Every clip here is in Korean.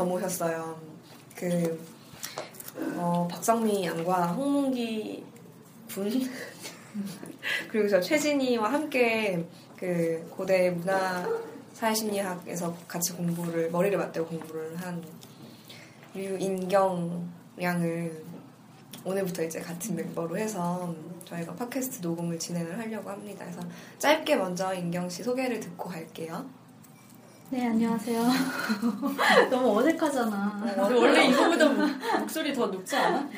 더 모셨어요. 그, 어, 박성미 양과 홍문기 군, 그리고 저 최진희와 함께 그 고대 문화 사회심리학에서 같이 공부를, 머리를 맞대고 공부를 한 류인경 양을 오늘부터 이제 같은 멤버로 해서 저희가 팟캐스트 녹음을 진행을 하려고 합니다. 그래서 짧게 먼저 인경 씨 소개를 듣고 갈게요. 네, 안녕하세요. 너무 어색하잖아. 원래 이거보다 목- 목소리 더 높지 않아?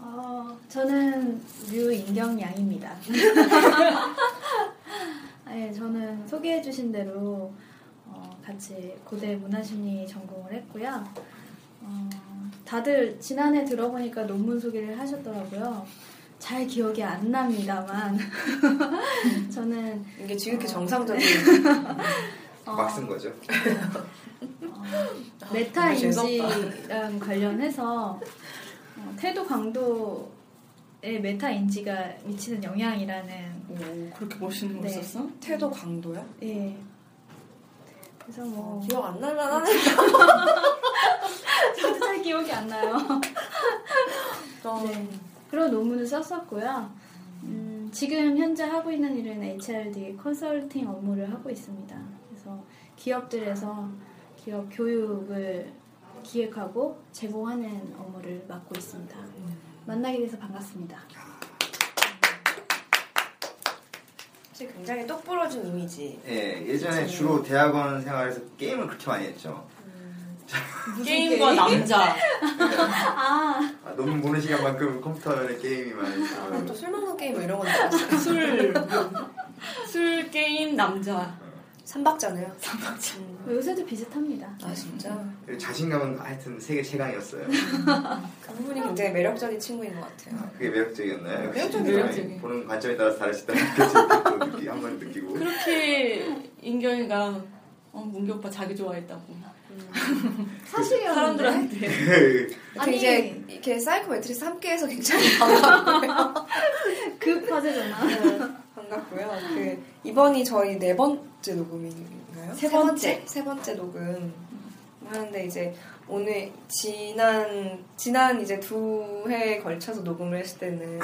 어, 저는 류인경 양입니다. 네, 저는 소개해주신 대로 어, 같이 고대 문화심리 전공을 했고요. 어, 다들 지난해 들어보니까 논문 소개를 하셨더라고요. 잘 기억이 안 납니다만 저는 이게 지극히 정상적인 어, 막쓴 거죠. 메타 너무 재수없다. 인지랑 관련해서 어, 태도 강도에 메타 인지가 미치는 영향이라는 오, 그렇게 멋있는 거 네. 썼어? 태도 강도요? 예. 그래서 뭐 기억 안 날라 하네. 저도 잘 기억이 안 나요. 어. 네. 그런 논문을 썼었고요. 음, 지금 현재 하고 있는 일은 HRD 컨설팅 업무를 하고 있습니다. 기업들에서 기업 교육을 기획하고 제공하는 업무를 맡고 있습니다. 만나게 돼서 반갑습니다. 사실 굉장히 똑부러진 이미지. 예, 예전에 그치. 주로 대학원 생활에서 게임을 그렇게 많이 했죠. 게임과 남자. 아, 아, 논문 보는 시간만큼 컴퓨터에 게임이 많이 아, 있어요. 또술 먹는 게임 뭐 이런 건 알았어요. 술. 술, 게임, 남자. 삼박자네요. 뭐 요새도 비슷합니다. 아 진짜. 그리고 자신감은 하여튼 세계 최강이었어요. 그 부분이 굉장히 매력적인 친구인 것 같아요. 그게 매력적이었나요? 매력적이죠. 매력적이. 보는 관점에 따라서 걸 느끼, 한번 느끼고. 그렇게 인경이가 어, 문기 오빠 자기 좋아했다고. 사실이었는데 사람들한테. 아니 아니. 이제 이렇게 사이코 매트리스 함께해서 굉장히 반갑고요. 그 화제잖아. 네, 반갑고요. 그 이번이 저희 네 번째 녹음인가요? 세 번째. 세 번째 녹음 하는데 이제 오늘 지난 지난 이제 두 해에 걸쳐서 녹음을 했을 때는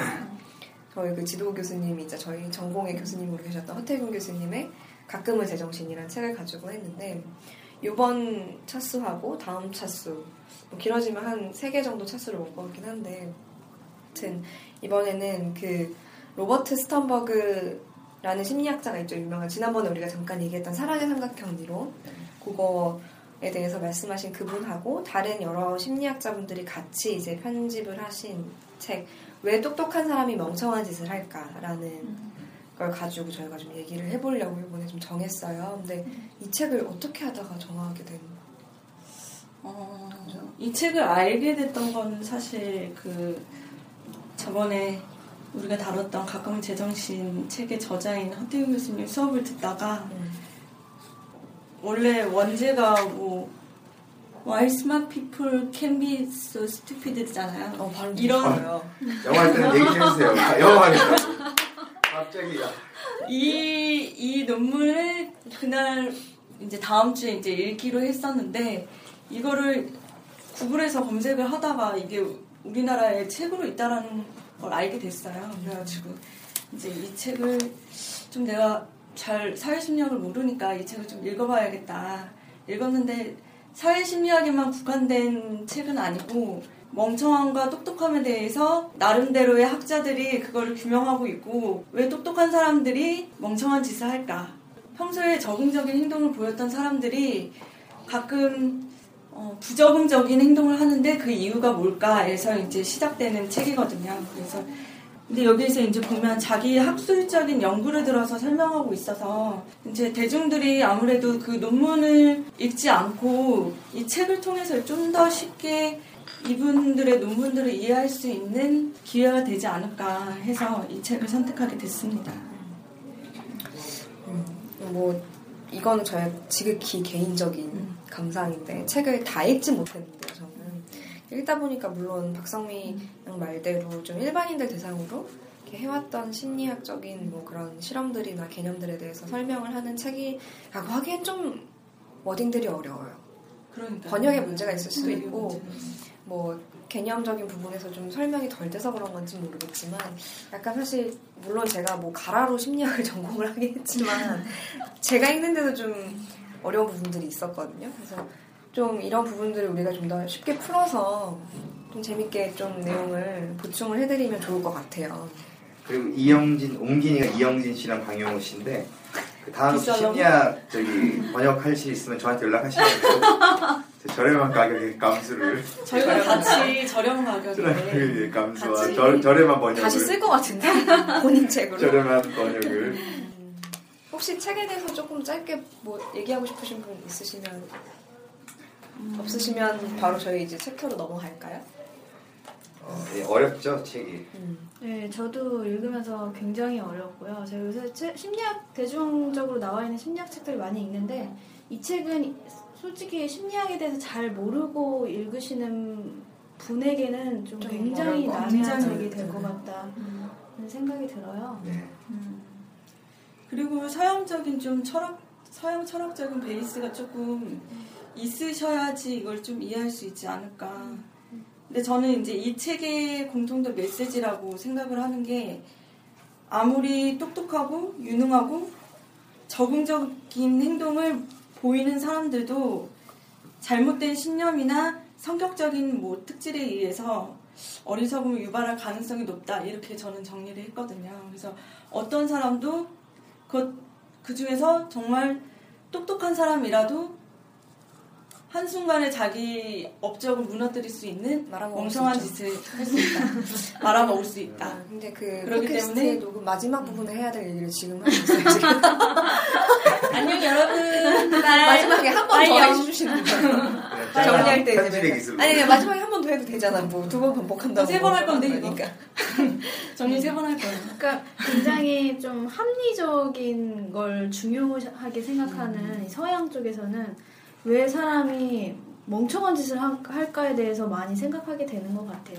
저희 그 지도 교수님이 이제 저희 전공의 교수님으로 계셨던 허태균 교수님의 가끔은 제정신이라는 책을 가지고 했는데 이번 차수하고 다음 차수 뭐 길어지면 한 세 개 정도 차수를 올것 같긴 한데 아무튼 이번에는 그 로버트 스턴버그라는 심리학자가 있죠. 유명한 지난번에 우리가 잠깐 얘기했던 사랑의 삼각형 이론 그거에 대해서 말씀하신 그분하고 다른 여러 심리학자분들이 같이 이제 편집을 하신 책 왜 똑똑한 사람이 멍청한 짓을 할까라는 걸 가지고 저희가 좀 얘기를 해보려고 이번에 좀 정했어요. 근데 이 책을 어떻게 하다가 정하게 된 어, 이 책을 알게 됐던 건 사실 그 저번에 우리가 다뤘던 가끔 제정신 책의 저자인 허태윤 교수님 수업을 듣다가 원래 원제가 뭐 Why smart people can be so stupid잖아요. 어, 발음 이런 좋아요. 영어 할 때는 얘기 좀 해주세요. 아, 영어 하니까. 갑자기. 야. 이, 이 논문을 그날 이제 다음 주에 이제 읽기로 했었는데 이거를 구글에서 검색을 하다가 이게 우리나라에 책으로 있다라는 걸 알게 됐어요. 그래가지고 이제 이 책을 좀 내가 잘 사회심리학을 모르니까 이 책을 좀 읽어봐야겠다. 읽었는데 사회심리학에만 국한된 책은 아니고 멍청함과 똑똑함에 대해서 나름대로의 학자들이 그거를 규명하고 있고 왜 똑똑한 사람들이 멍청한 짓을 할까? 평소에 적응적인 행동을 보였던 사람들이 가끔 어, 부적응적인 행동을 하는데 그 이유가 뭘까에서 이제 시작되는 책이거든요. 그래서 근데 여기서 이제 보면 자기 학술적인 연구를 들어서 설명하고 있어서 이제 대중들이 아무래도 그 논문을 읽지 않고 이 책을 통해서 좀 더 쉽게 이분들의 논문들을 이해할 수 있는 기회가 되지 않을까 해서 이 책을 선택하게 됐습니다. 뭐 이거는 저의 지극히 개인적인 음. 감상인데 책을 다 읽지 못했는데요 저는 읽다 보니까 물론 박성미 양 말대로 좀 일반인들 대상으로 이렇게 해왔던 심리학적인 뭐 그런 실험들이나 개념들에 대해서 설명을 하는 책이라고 하기엔 좀 워딩들이 어려워요. 그러니까 번역에 문제가 있을 수도 있고. 뭐 개념적인 부분에서 좀 설명이 덜 돼서 그런 건지 모르겠지만 약간 사실 물론 제가 뭐 가라로 심리학을 전공을 하긴 했지만 제가 읽는데도 좀 어려운 부분들이 있었거든요. 그래서 좀 이런 부분들을 우리가 좀 더 쉽게 풀어서 좀 재밌게 좀 내용을 보충을 해드리면 좋을 것 같아요. 그리고 이영진 옹gin이가 이영진 씨랑 방영호 씨인데 그 다음? 심리학 저기 번역할 수 있으면 저한테 연락하시면 돼요. 저렴한 가격에 감수를 저희가 같이 저렴 가격에 저렴한 감수와 같이 저, 저렴한 번역을 다시 쓸 것 같은데 본인 책으로. 저렴한 번역을 혹시 책에 대해서 조금 짧게 뭐 얘기하고 싶으신 분 있으시면 없으시면 바로 저희 이제 챕터로 넘어갈까요? 어, 예, 어렵죠 책이. 네, 저도 읽으면서 굉장히 어렵고요. 제가 요새 책- 심리학 대중적으로 나와 있는 심리학 책들을 많이 읽는데 이 책은 솔직히 심리학에 대해서 잘 모르고 읽으시는 분에게는 좀 좀 굉장히 난해한. 책이 될 것 같다는 생각이 들어요. 네. 그리고 서양적인 좀 철학 서양 철학적인 베이스가 조금 있으셔야지 이걸 좀 이해할 수 있지 않을까. 근데 저는 이제 이 책의 공통된 메시지라고 생각을 하는 게 아무리 똑똑하고 유능하고 적응적인 행동을 보이는 사람들도 잘못된 신념이나 성격적인 뭐 특질에 의해서 어리석음을 유발할 가능성이 높다 이렇게 저는 정리를 했거든요. 그래서 어떤 사람도 그, 그 중에서 정말 똑똑한 사람이라도 한순간에 자기 업적을 무너뜨릴 수 있는 멍청한 있죠. 짓을 할 수 있다. 말아먹을 수 있다. 아, 근데 그 그렇기 때문에- 녹음 마지막 부분에 해야 될 얘기를 지금 하고 있어요. 안녕 여러분. 마지막에 한 번 더. 해주시는 거예요. 그냥 정리할 때 이제. 아니 그냥 마지막에 한 번 더 해도 되잖아. 뭐 두 번 반복한다고. 세 번 할 건데, 이거. 그러니까. 정리 세 번 할 거예요. 그러니까 굉장히 좀 합리적인 걸 중요하게 생각하는 이 서양 쪽에서는 왜 사람이 멍청한 짓을 하- 할까에 대해서 많이 생각하게 되는 것 같아요.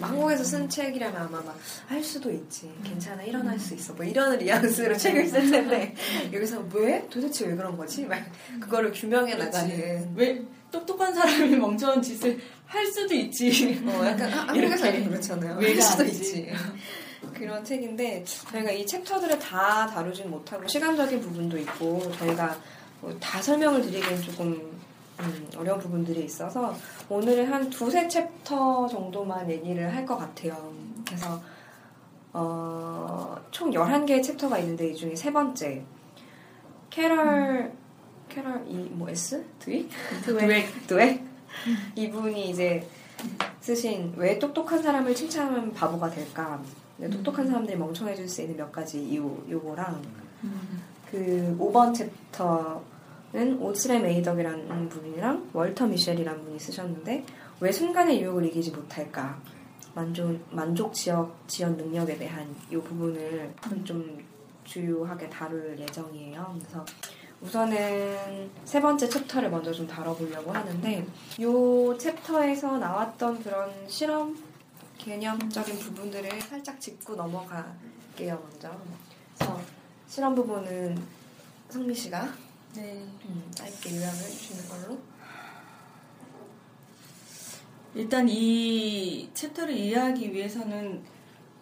한국에서 쓴 책이라면 아마 막 할 수도 있지. 괜찮아. 일어날 수 있어. 뭐 이런 뉘앙스로 책을 쓸 텐데 여기서 왜? 도대체 왜 그런 거지? 막 그거를 규명해 나가는. 왜 똑똑한 사람이 멍청한 짓을 할 수도 있지. 어, 약간 아, 한국에서는 그렇잖아요. 할 수도. 있지. 그런 책인데 저희가 이 챕터들을 다 다루진 못하고 시간적인 부분도 있고 저희가 뭐 다 설명을 드리기엔 조금 음, 어려운 부분들이 있어서 오늘은 한 두세 챕터 정도만 얘기를 할 것 같아요. 그래서 어, 총 11개의 챕터가 있는데 이 중에 세 번째 캐럴 캐럴 이뭐 S? 드윅? 드웩. 드웩? 이분이 이제 쓰신 왜 똑똑한 사람을 칭찬하면 바보가 될까? 왜 똑똑한 사람들이 멍청해질 수 있는 몇 가지 이유 요거랑 그 5번 챕터는 오즐렘 에이덕이라는 분이랑 월터 미셸이라는 분이 쓰셨는데 왜 순간의 유혹을 이기지 못할까? 만족 만족 지역 지연 능력에 대한 이 부분을 좀 주요하게 다룰 예정이에요. 그래서 우선은 세 번째 챕터를 먼저 좀 다뤄보려고 하는데 이 챕터에서 나왔던 그런 실험 개념적인 부분들을 살짝 짚고 넘어갈게요 먼저. 그래서 실험 부분은 성미 씨가 네. 음, 짧게 요약을 해주시는 걸로. 일단 이 챕터를 이해하기 위해서는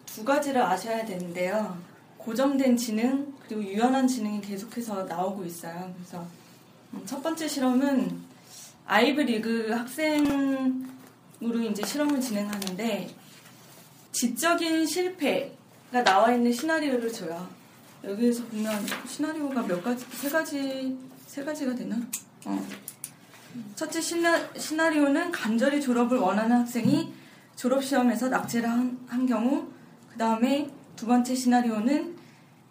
두 가지를 아셔야 되는데요. 고정된 지능 그리고 유연한 지능이 계속해서 나오고 있어요. 그래서 음, 첫 번째 실험은 아이브 리그 학생으로 이제 실험을 진행하는데 지적인 실패가 나와 있는 시나리오를 줘요. 여기에서 보면 시나리오가 몇 가지, 세 가지, 세 가지가 되나? 어. 첫째 시나, 시나리오는 간절히 졸업을 원하는 학생이 졸업시험에서 낙제를 한, 한 경우, 그 다음에 두 번째 시나리오는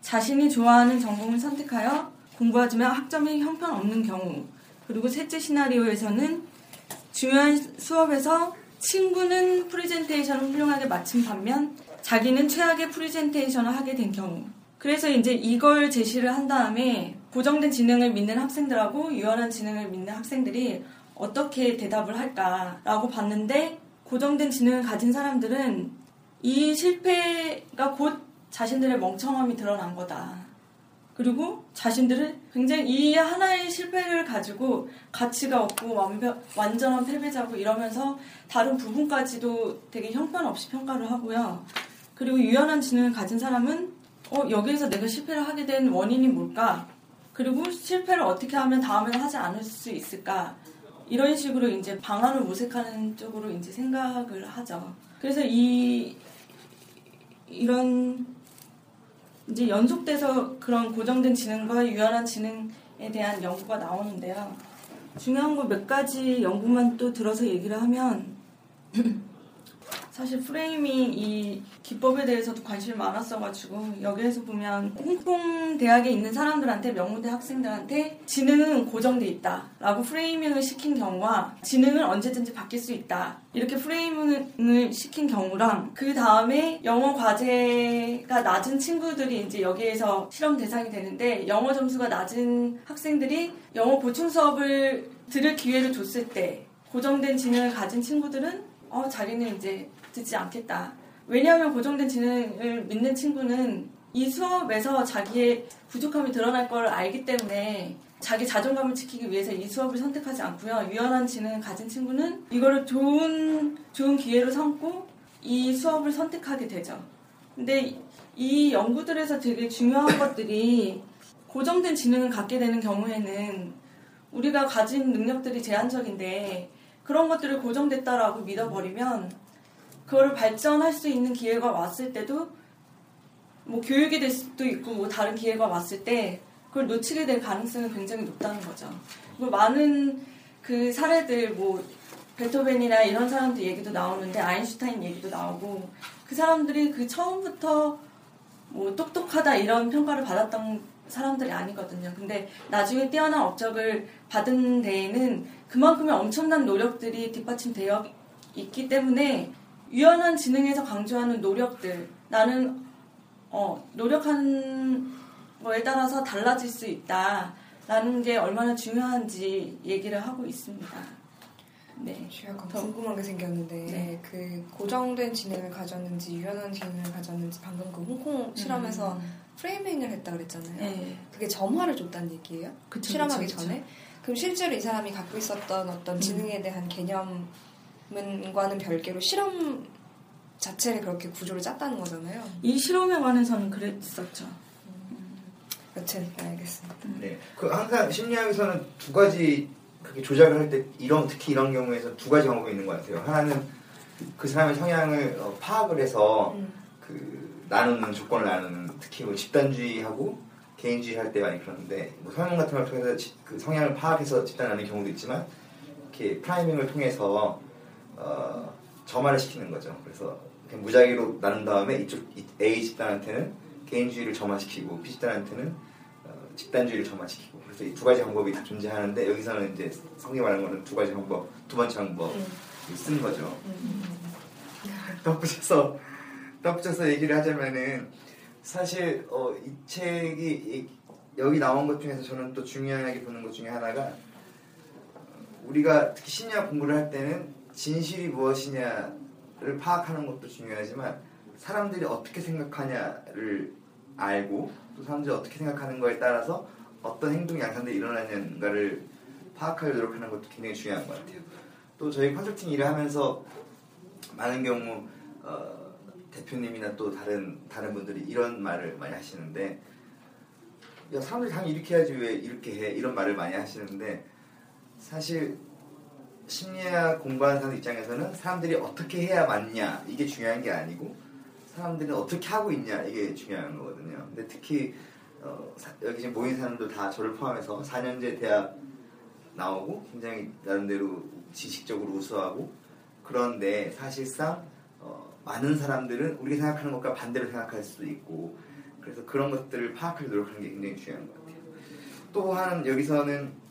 자신이 좋아하는 전공을 선택하여 공부하지만 학점이 형편없는 경우, 그리고 셋째 시나리오에서는 중요한 수업에서 친구는 프리젠테이션을 훌륭하게 마친 반면 자기는 최악의 프리젠테이션을 하게 된 경우. 그래서 이제 이걸 제시를 한 다음에 고정된 지능을 믿는 학생들하고 유연한 지능을 믿는 학생들이 어떻게 대답을 할까라고 봤는데 고정된 지능을 가진 사람들은 이 실패가 곧 자신들의 멍청함이 드러난 거다. 그리고 자신들은 굉장히 이 하나의 실패를 가지고 가치가 없고 완벽, 완전한 패배자고 이러면서 다른 부분까지도 되게 형편없이 평가를 하고요. 그리고 유연한 지능을 가진 사람은 어, 여기에서 내가 실패를 하게 된 원인이 뭘까? 그리고 실패를 어떻게 하면 다음에는 하지 않을 수 있을까? 이런 식으로 이제 방안을 모색하는 쪽으로 이제 생각을 하죠. 그래서 이, 이런 이제 연속돼서 그런 고정된 지능과 유연한 지능에 대한 연구가 나오는데요. 중요한 거 몇 가지 연구만 또 들어서 얘기를 하면 사실 framing 이 기법에 대해서도 관심이 많았어가지고 여기에서 보면 홍콩 대학에 있는 사람들한테 명문대 학생들한테 지능은 고정돼 있다라고 framing을 시킨 경우와 지능은 언제든지 바뀔 수 있다. 이렇게 framing을 시킨 경우랑 그 다음에 영어 과제가 낮은 친구들이 이제 여기에서 실험 대상이 되는데 영어 점수가 낮은 학생들이 영어 보충 수업을 들을 기회를 줬을 때 고정된 지능을 가진 친구들은 어 자기는 이제 듣지 않겠다. 왜냐하면 고정된 지능을 믿는 친구는 이 수업에서 자기의 부족함이 드러날 걸 알기 때문에 자기 자존감을 지키기 위해서 이 수업을 선택하지 않고요. 유연한 지능을 가진 친구는 이거를 좋은 좋은 기회로 삼고 이 수업을 선택하게 되죠. 근데 이 연구들에서 되게 중요한 것들이 고정된 지능을 갖게 되는 경우에는 우리가 가진 능력들이 제한적인데 그런 것들을 고정됐다라고 믿어버리면 그거를 발전할 수 있는 기회가 왔을 때도 뭐 교육이 될 수도 있고 뭐 다른 기회가 왔을 때 그걸 놓치게 될 가능성이 굉장히 높다는 거죠. 뭐 많은 그 사례들 뭐 베토벤이나 이런 사람들 얘기도 나오는데 아인슈타인 얘기도 나오고 그 사람들이 그 처음부터 뭐 똑똑하다 이런 평가를 받았던 사람들이 아니거든요. 근데 나중에 뛰어난 업적을 받은 데에는 그만큼의 엄청난 노력들이 뒷받침되어 있기 때문에 유연한 지능에서 강조하는 노력들 나는 어, 노력하는 거에 따라서 달라질 수 있다라는 게 얼마나 중요한지 얘기를 하고 있습니다. 네. 약간 궁금한 게 생겼는데 네. 그 고정된 지능을 가졌는지 유연한 지능을 가졌는지 방금 그 홍콩 실험에서 음. 프레이밍을 했다 그랬잖아요. 네. 그게 점화를 줬다는 얘기예요? 그쵸, 실험하기 그쵸, 전에? 그럼 실제로 이 사람이 갖고 있었던 어떤 음. 지능에 대한 개념 과는 별개로 실험 자체를 그렇게 구조를 짰다는 거잖아요. 이 실험에 관해서는 그랬었죠. 음. 여튼 알겠습니다. 네, 그 항상 심리학에서는 두 가지 그렇게 조작을 할 때 이런 특히 이런 경우에서 두 가지 방법이 있는 것 같아요. 하나는 그 사람의 성향을 어, 파악을 해서 음. 그 나누는 조건을 나누는 특히 뭐 집단주의하고 개인주의 할 때 많이 그러는데 뭐 설문 같은 걸 통해서 지, 그 성향을 파악해서 집단하는 경우도 있지만 이렇게 프라이밍을 통해서 어, 점화를 시키는 거죠. 그래서 무작위로 나눈 다음에 이쪽 A 집단한테는 개인주의를 점화시키고 B 집단한테는 어, 집단주의를 점화시키고 그래서 이 두 가지 방법이 다 존재하는데 여기서는 이제 성이 말하는 거는 두 가지 방법, 두 번째 방법 음. 쓴 거죠. 음. 덧붙여서 덧붙여서 얘기를 하자면은 사실 어, 이 책이 이, 여기 나온 것 중에서 저는 또 중요하게 보는 것 중에 하나가 우리가 특히 심리학 공부를 할 때는 진실이 무엇이냐를 파악하는 것도 중요하지만 사람들이 어떻게 생각하냐를 알고 또 사람들이 어떻게 생각하는 거에 따라서 어떤 행동 양상들이 일어나는가를 파악하려 노력하는 것도 굉장히 중요한 것 같아요. 또 저희 컨설팅 일을 하면서 많은 경우 어, 대표님이나 또 다른 다른 분들이 이런 말을 많이 하시는데 야 사람들이 당연히 이렇게 해야지 왜 이렇게 해 이런 말을 많이 하시는데 사실 심리학 공부하는 사람 입장에서는 사람들이 어떻게 해야 맞냐 이게 중요한 게 아니고 사람들은 어떻게 하고 있냐 이게 중요한 거거든요. 근데 특히 어, 사, 여기 지금 모인 사람들 다 저를 포함해서 4년제 대학 나오고 굉장히 나름대로 지식적으로 우수하고 그런데 사실상 어, 많은 사람들은 우리가 생각하는 것과 반대로 생각할 수도 있고 그래서 그런 것들을 파악할 노력하는 게 굉장히 중요한 것 같아요. 또한 여기서는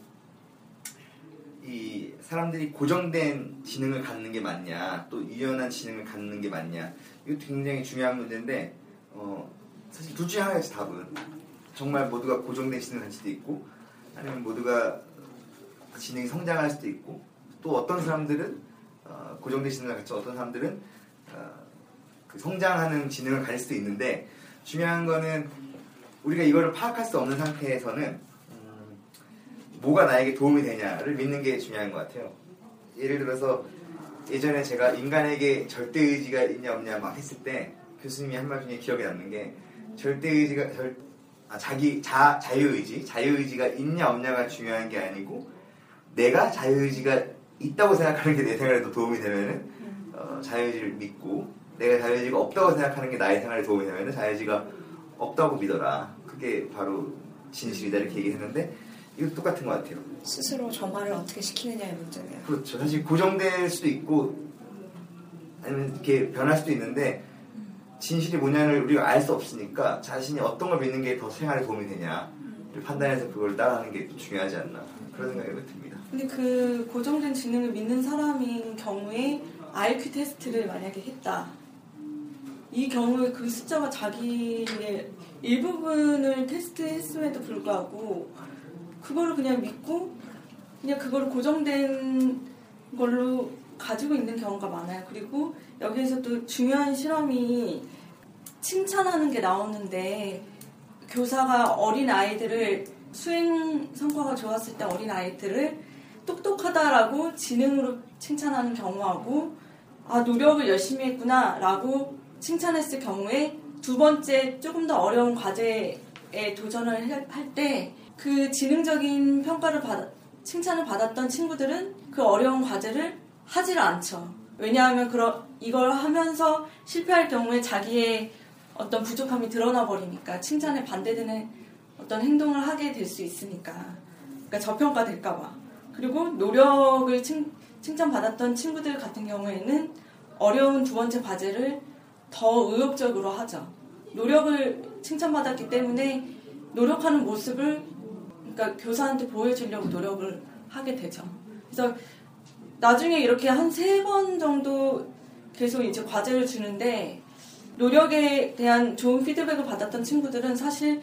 이 사람들이 고정된 지능을 갖는 게 맞냐 또 유연한 지능을 갖는 게 맞냐 이것도 굉장히 중요한 문제인데 어, 사실 둘 중에 하나겠지 답은. 정말 모두가 고정된 지능을 가질 수도 있고 아니면 모두가 지능이 성장할 수도 있고 또 어떤 사람들은 어, 고정된 지능을 갖죠 어떤 사람들은 어, 그 성장하는 지능을 가질 수도 있는데 중요한 거는 우리가 이거를 파악할 수 없는 상태에서는 음, 뭐가 나에게 도움이 되냐를 믿는 게 중요한 것 같아요. 예를 들어서 예전에 제가 인간에게 절대 의지가 있냐 없냐 막 했을 때 교수님이 한 말 중에 기억에 남는 게 절대 의지가 절, 아, 자기 자, 자유 의지 자유 의지가 있냐 없냐가 중요한 게 아니고 내가 자유 의지가 있다고 생각하는 게 내 생활에도 도움이 되면은 어, 자유 의지를 믿고 내가 자유 의지가 없다고 생각하는 게 나의 생활에 도움이 되면은 자유 의지가 없다고 믿어라. 그게 바로 진실이다 이렇게 얘기했는데 이거 똑같은 것 같아요. 스스로 정화를 어떻게 시키느냐의 문제네요. 그렇죠. 사실 고정될 수도 있고 아니면 이렇게 변할 수도 있는데 진실이 뭐냐를 우리가 알 수 없으니까 자신이 어떤 걸 믿는 게 더 생활에 도움이 되냐를 판단해서 그걸 따라하는 게또 중요하지 않나 그런 생각이 듭니다. 근데 그 고정된 지능을 믿는 사람인 경우에 IQ 테스트를 만약에 했다. 이 경우에 그 숫자가 자기의 일부분을 테스트했음에도 불구하고 그거를 그냥 믿고 그냥 그거를 고정된 걸로 가지고 있는 경우가 많아요. 그리고 여기에서 또 중요한 실험이 칭찬하는 게 나오는데 교사가 어린 아이들을 수행 성과가 좋았을 때 어린 아이들을 똑똑하다라고 지능으로 칭찬하는 경우하고 아 노력을 열심히 했구나라고 칭찬했을 경우에 두 번째 조금 더 어려운 과제에 도전을 할 때 그 지능적인 평가를 받 칭찬을 받았던 친구들은 그 어려운 과제를 하지를 않죠. 왜냐하면 그러, 이걸 하면서 실패할 경우에 자기의 어떤 부족함이 드러나 버리니까 칭찬에 반대되는 어떤 행동을 하게 될 수 있으니까 그러니까 저평가 될까봐 그리고 노력을 칭, 칭찬받았던 친구들 같은 경우에는 어려운 두 번째 과제를 더 의욕적으로 하죠. 노력을 칭찬받았기 때문에 노력하는 모습을 그러니까 교사한테 보여주려고 노력을 하게 되죠. 그래서 나중에 이렇게 한 세 번 정도 계속 이제 과제를 주는데 노력에 대한 좋은 피드백을 받았던 친구들은 사실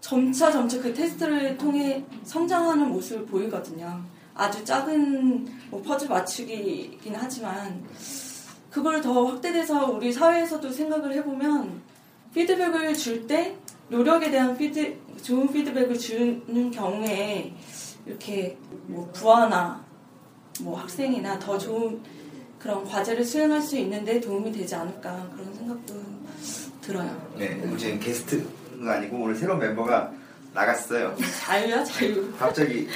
점차 점차 그 테스트를 통해 성장하는 모습을 보이거든요. 아주 작은 뭐 퍼즐 맞추기이긴 하지만 그걸 더 확대돼서 우리 사회에서도 생각을 해보면 피드백을 줄 때 노력에 대한 피드 좋은 피드백을 주는 경우에 이렇게 뭐 부하나 뭐 학생이나 더 좋은 그런 과제를 수행할 수 있는데 도움이 되지 않을까 그런 생각도 들어요. 네, 오늘 지금 게스트가 아니고 오늘 새로운 멤버가 나갔어요. 자유야 자유. 갑자기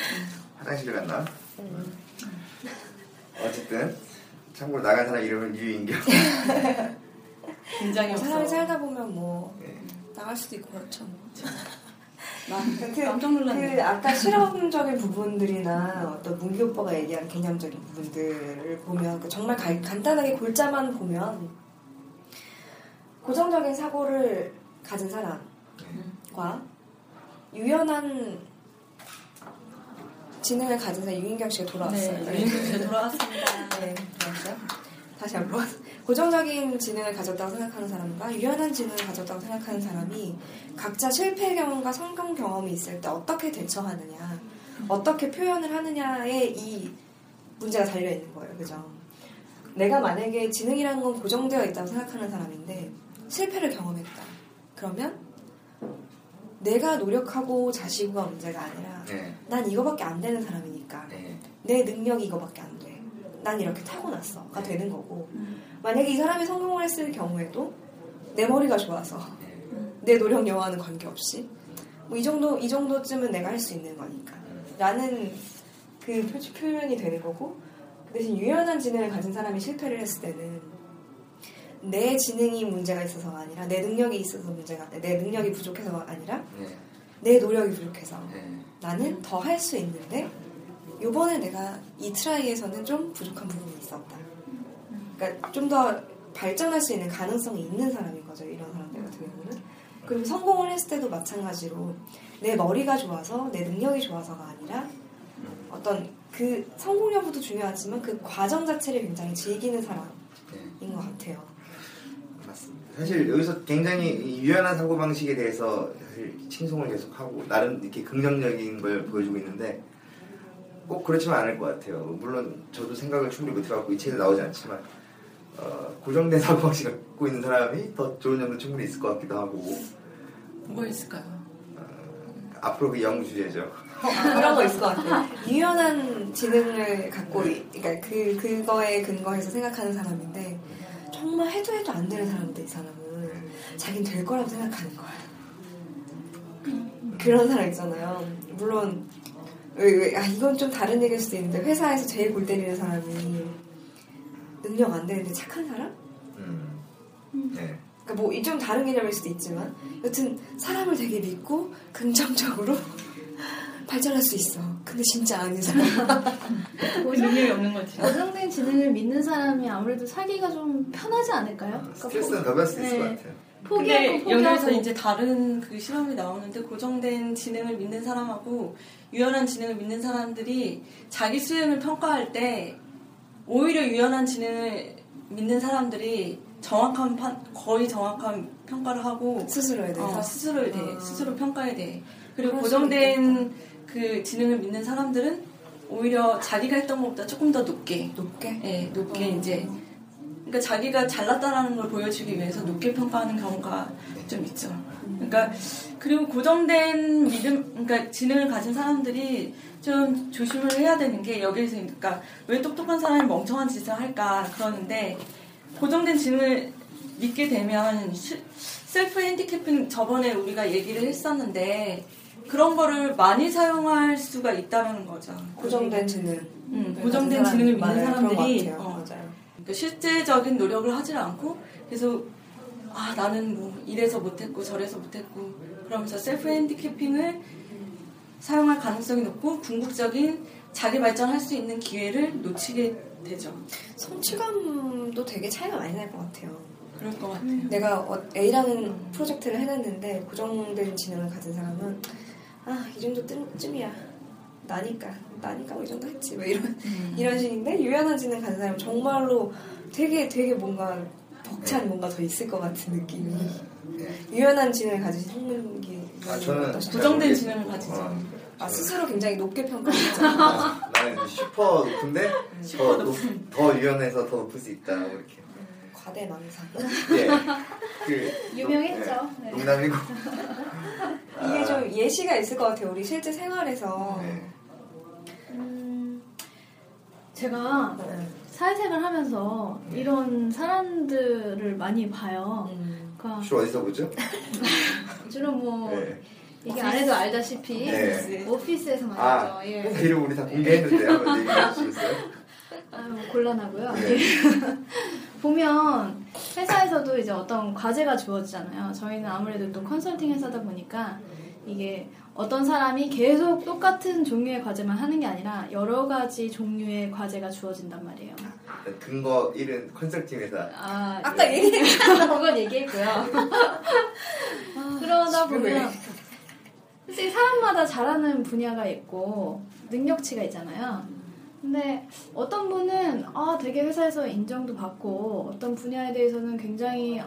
화장실 갔나? 어쨌든 참고로 나간 사람 이름은 유인경. 굉장히 없어. 사람이 살다 보면 뭐 네. 나갈 수도 있고 그렇죠. 나 그, 깜짝 놀랐네. 그 아까 실험적인 부분들이나 어떤 문기 오빠가 얘기한 개념적인 부분들을 보면 그 정말 가- 간단하게 골자만 보면 고정적인 사고를 가진 사람과 유연한 지능을 가진 사람 유인경 씨가 돌아왔어요. 네, 유인경 돌아왔습니다. 네, 돌아왔어요. 다시 한번 고정적인 지능을 가졌다고 생각하는 사람과 유연한 지능을 가졌다고 생각하는 사람이 각자 실패 경험과 성공 경험이 있을 때 어떻게 대처하느냐, 어떻게 표현을 하느냐에 이 문제가 달려 있는 거예요, 그죠? 내가 만약에 지능이라는 건 고정되어 있다고 생각하는 사람인데 실패를 경험했다. 그러면 내가 노력하고 자시고가 문제가 아니라 네. 난 이거밖에 안 되는 사람이니까 네. 내 능력이 이거밖에 안 돼. 난 이렇게 타고났어가 되는 거고 만약에 이 사람이 성공을 했을 경우에도 내 머리가 좋아서 내 노력 여하는 관계없이 뭐 이 정도 이 정도쯤은 내가 할 수 있는 거니까 라는 그 표, 표현이 되는 거고 그 대신 유연한 지능을 가진 사람이 실패를 했을 때는 내 지능이 문제가 있어서가 아니라 내 능력이 있어서 문제가 내 능력이 부족해서가 아니라 네. 내 노력이 부족해서 네. 나는 더 할 수 있는데 요번에 내가 이 트라이에서는 좀 부족한 부분이 있었다. 그러니까 좀 더 발전할 수 있는 가능성이 있는 사람인 거죠. 이런 사람들 같은 경우는. 그리고 성공을 했을 때도 마찬가지로 내 머리가 좋아서 내 능력이 좋아서가 아니라 어떤 그 성공 여부도 중요하지만 그 과정 자체를 굉장히 즐기는 사람인 네. 것 같아요. 사실 여기서 굉장히 이 유연한 사고 방식에 대해서 사실 칭송을 계속하고 나름 이렇게 긍정적인 걸 보여주고 있는데 꼭 그렇지만 않을 것 같아요. 물론 저도 생각을 충분히 못해갖고 이 책에 나오지 않지만 어, 고정된 사고 방식 을 갖고 있는 사람이 더 좋은 점도 충분히 있을 것 같기도 하고 뭐 있을까요? 앞으로 그 연구 주제죠. 어, 그런 거 있을 것 같아요. 유연한 지능을 갖고, 이- 그러니까 그, 그거에 근거해서 생각하는 사람인데, 정말 해도 해도 안 되는 사람인데, 이 사람은. 자긴 될 거라고 생각하는 거야. 그런 사람 있잖아요. 물론, 아, 이건 좀 다른 얘기일 수도 있는데, 회사에서 제일 골 때리는 사람이 능력 안 되는데 착한 사람? 음. 네. 그러니까 뭐, 이좀 다른 개념일 수도 있지만, 여튼, 사람을 되게 믿고, 긍정적으로 발전할 수 있어. 근데 진짜 아닌 사람. 능력이 없는 거지. 고정된 지능을 믿는 사람이 아무래도 살기가 좀 편하지 않을까요? 그러니까 스트레스는 더 받을 수 있을 네. 것 같아요. 포기하고 포기하고 여기서 이제 다른 그 실험이 나오는데 고정된 지능을 믿는 사람하고 유연한 지능을 믿는 사람들이 자기 수행을 평가할 때 오히려 유연한 지능을 믿는 사람들이 정확한 판- 거의 정확한 평가를 하고 스스로에 대해서. 어, 스스로에 대해 아. 스스로 평가에 대해 그리고 고정된 그 지능을 믿는 사람들은 오히려 자기가 했던 것보다 조금 더 높게 높게? 예, 높게 어. 이제 그러니까 자기가 잘났다라는 걸 보여주기 위해서 높게 평가하는 경우가 좀 있죠. 그러니까 그리고 고정된 믿음, 그러니까 지능을 가진 사람들이 좀 조심을 해야 되는 게 여기에서 그러니까 왜 똑똑한 사람이 멍청한 짓을 할까 그러는데 고정된 지능을 믿게 되면 시- 셀프 핸디캡은 저번에 우리가 얘기를 했었는데 그런 거를 많이 사용할 수가 있다는 거죠. 고정된 지능. 음, 고정된 지능을 믿는 사람들이 그런 것 어. 맞아요. 그러니까 실제적인 노력을 하지 않고 계속 아 나는 뭐 이래서 못했고 저래서 못했고 그러면서 셀프 핸디캐핑을 사용할 가능성이 높고 궁극적인 자기 발전할 수 있는 기회를 놓치게 되죠. 성취감도 되게 차이가 많이 날 것 같아요. 그럴 것 같아요. 내가 어- A라는 프로젝트를 해냈는데 고정된 지능을 가진 사람은 아 이 정도 쯤- 쯤이야 나니까 나니까 뭐 이 정도 했지 뭐 이런 이런 식인데 유연한 지능 가진 사람은 정말로 되게 되게 뭔가 벅찬 뭔가 더 있을 것 같은 느낌이 유연한 지능을 가진 홍문기 아, 저는? 고정된 지능을 가지죠. 어, 아 스스로 굉장히 높게 평가했죠. 아, 나는 슈퍼 높은데 슈퍼 더, 높, 더 유연해서 더 높을 수 있다 뭐 이렇게. 과대망상. 예. 그 유명했죠. 네. 네. 농담이고. 이게 좀 예시가 있을 것 같아요. 우리 실제 생활에서. 네. 음, 제가 네. 사회생활 하면서 이런 사람들을 많이 봐요. 음. 그러니까 주로 어디서 보죠? 주로 뭐 네. 얘기 안 해도 알다시피 네. 오피스에서 말이죠. 아, 예. 회사 이름 우리 다 공개했는데 한번 얘기해 주시겠어요? 아, 뭐 곤란하고요. 네. 보면 회사에서도 이제 어떤 과제가 주어지잖아요. 저희는 아무래도 또 컨설팅 회사다 보니까 이게 어떤 사람이 계속 똑같은 종류의 과제만 하는 게 아니라 여러 가지 종류의 과제가 주어진단 말이에요. 근거 1은 컨설팅 회사. 아, 아까 예. 얘기했잖아. 그건 얘기했고요. 그러다 보면 솔직히 사람마다 잘하는 분야가 있고 능력치가 있잖아요. 근데 어떤 분은 아 되게 회사에서 인정도 받고 어떤 분야에 대해서는 굉장히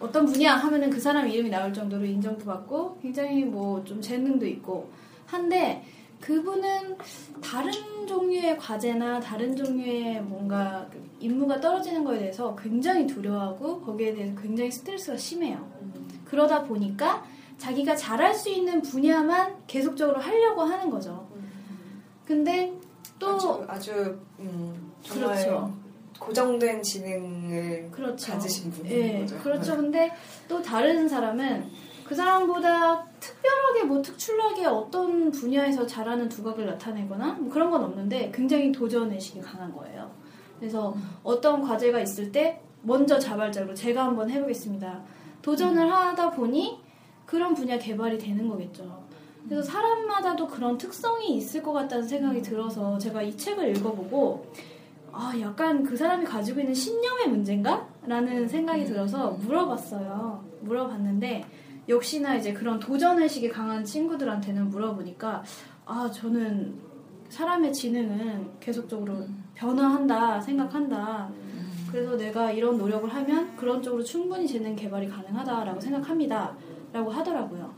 어떤 분야 하면은 그 사람 이름이 나올 정도로 인정도 받고 굉장히 뭐 좀 재능도 있고 한데 그분은 다른 종류의 과제나 다른 종류의 뭔가 그 임무가 떨어지는 거에 대해서 굉장히 두려워하고 거기에 대해서 굉장히 스트레스가 심해요. 그러다 보니까 자기가 잘할 수 있는 분야만 계속적으로 하려고 하는 거죠. 근데 또 아주, 아주 음, 정말 그렇죠. 고정된 지능을 그렇죠. 가지신 분인 예, 거죠. 그렇죠. 근데 또 다른 사람은 그 사람보다 특별하게 뭐 특출나게 어떤 분야에서 잘하는 두각을 나타내거나 뭐 그런 건 없는데 굉장히 도전 의식이 강한 거예요. 그래서 어떤 과제가 있을 때 먼저 자발적으로 제가 한번 해보겠습니다. 도전을 하다 보니 그런 분야 개발이 되는 거겠죠. 그래서 사람마다도 그런 특성이 있을 것 같다는 생각이 들어서 제가 이 책을 읽어보고 아, 약간 그 사람이 가지고 있는 신념의 문제인가? 라는 생각이 들어서 물어봤어요. 물어봤는데, 역시나 이제 그런 도전의식이 강한 친구들한테는 물어보니까, 아, 저는 사람의 지능은 계속적으로 변화한다, 생각한다. 그래서 내가 이런 노력을 하면 그런 쪽으로 충분히 재능 개발이 가능하다라고 생각합니다. 라고 하더라고요.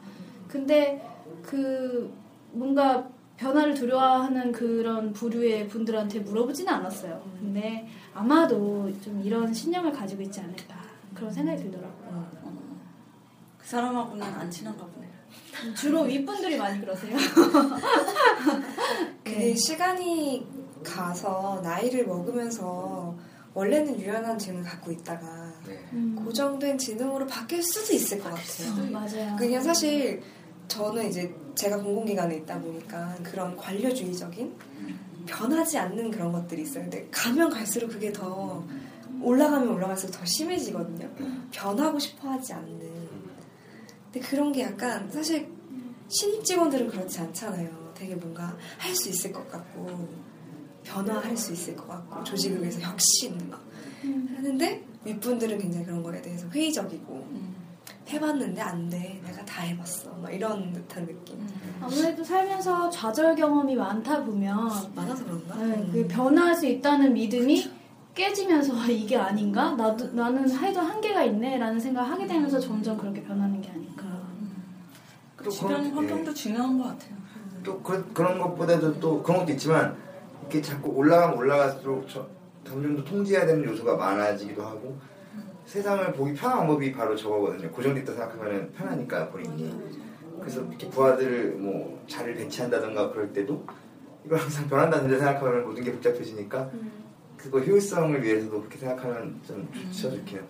근데 그 뭔가 변화를 두려워하는 그런 부류의 분들한테 물어보지는 않았어요. 근데 아마도 좀 이런 신념을 가지고 있지 않을까 그런 생각이 들더라고요. 그 사람하고는 안 친한가 보네요. 주로 윗분들이 많이 그러세요. 그게 네. 시간이 가서 나이를 먹으면서 원래는 유연한 지능을 갖고 있다가 네. 음. 고정된 지능으로 바뀔 수도 있을 것 같아요. 맞아요. 그냥 사실 저는 이제 제가 공공기관에 있다 보니까 그런 관료주의적인 변하지 않는 그런 것들이 있어요. 근데 가면 갈수록 그게 더 올라가면 올라갈수록 더 심해지거든요. 변하고 싶어 하지 않는. 근데 그런 게 약간 사실 신입 직원들은 그렇지 않잖아요. 되게 뭔가 할 수 있을 것 같고 변화할 수 있을 것 같고 조직을 위해서 혁신 막 하는데 윗분들은 굉장히 그런 거에 대해서 회의적이고 해봤는데 안 돼. 내가 다 해봤어. 막 이런 듯한 느낌. 아무래도 살면서 좌절 경험이 많다 보면 많아서 그런가? 네, 음. 그 변화할 수 있다는 믿음이 깨지면서 아, 이게 아닌가? 나도 나는 해도 한계가 있네라는 생각을 하게 되면서 점점 그렇게 변하는 게 아닐까. 그또 주변 그런- 환경도 예. 중요한 것 같아요. 또 그런, 그런 것보다도 또 그런 것도 있지만 이렇게 자꾸 올라가면 올라갈수록 저, 점점 더 통제해야 되는 요소가 많아지기도 하고 세상을 보기 편한 방법이 바로 저거거든요. 고정됐다 생각하면 편하니까 본인이. 그래서 이렇게 부하들을 뭐 자리를 배치한다던가 그럴 때도 이걸 항상 변한다는 생각하면 모든 게 복잡해지니까 그거 효율성을 위해서도 그렇게 생각하면 좀 좋죠, 좋기는.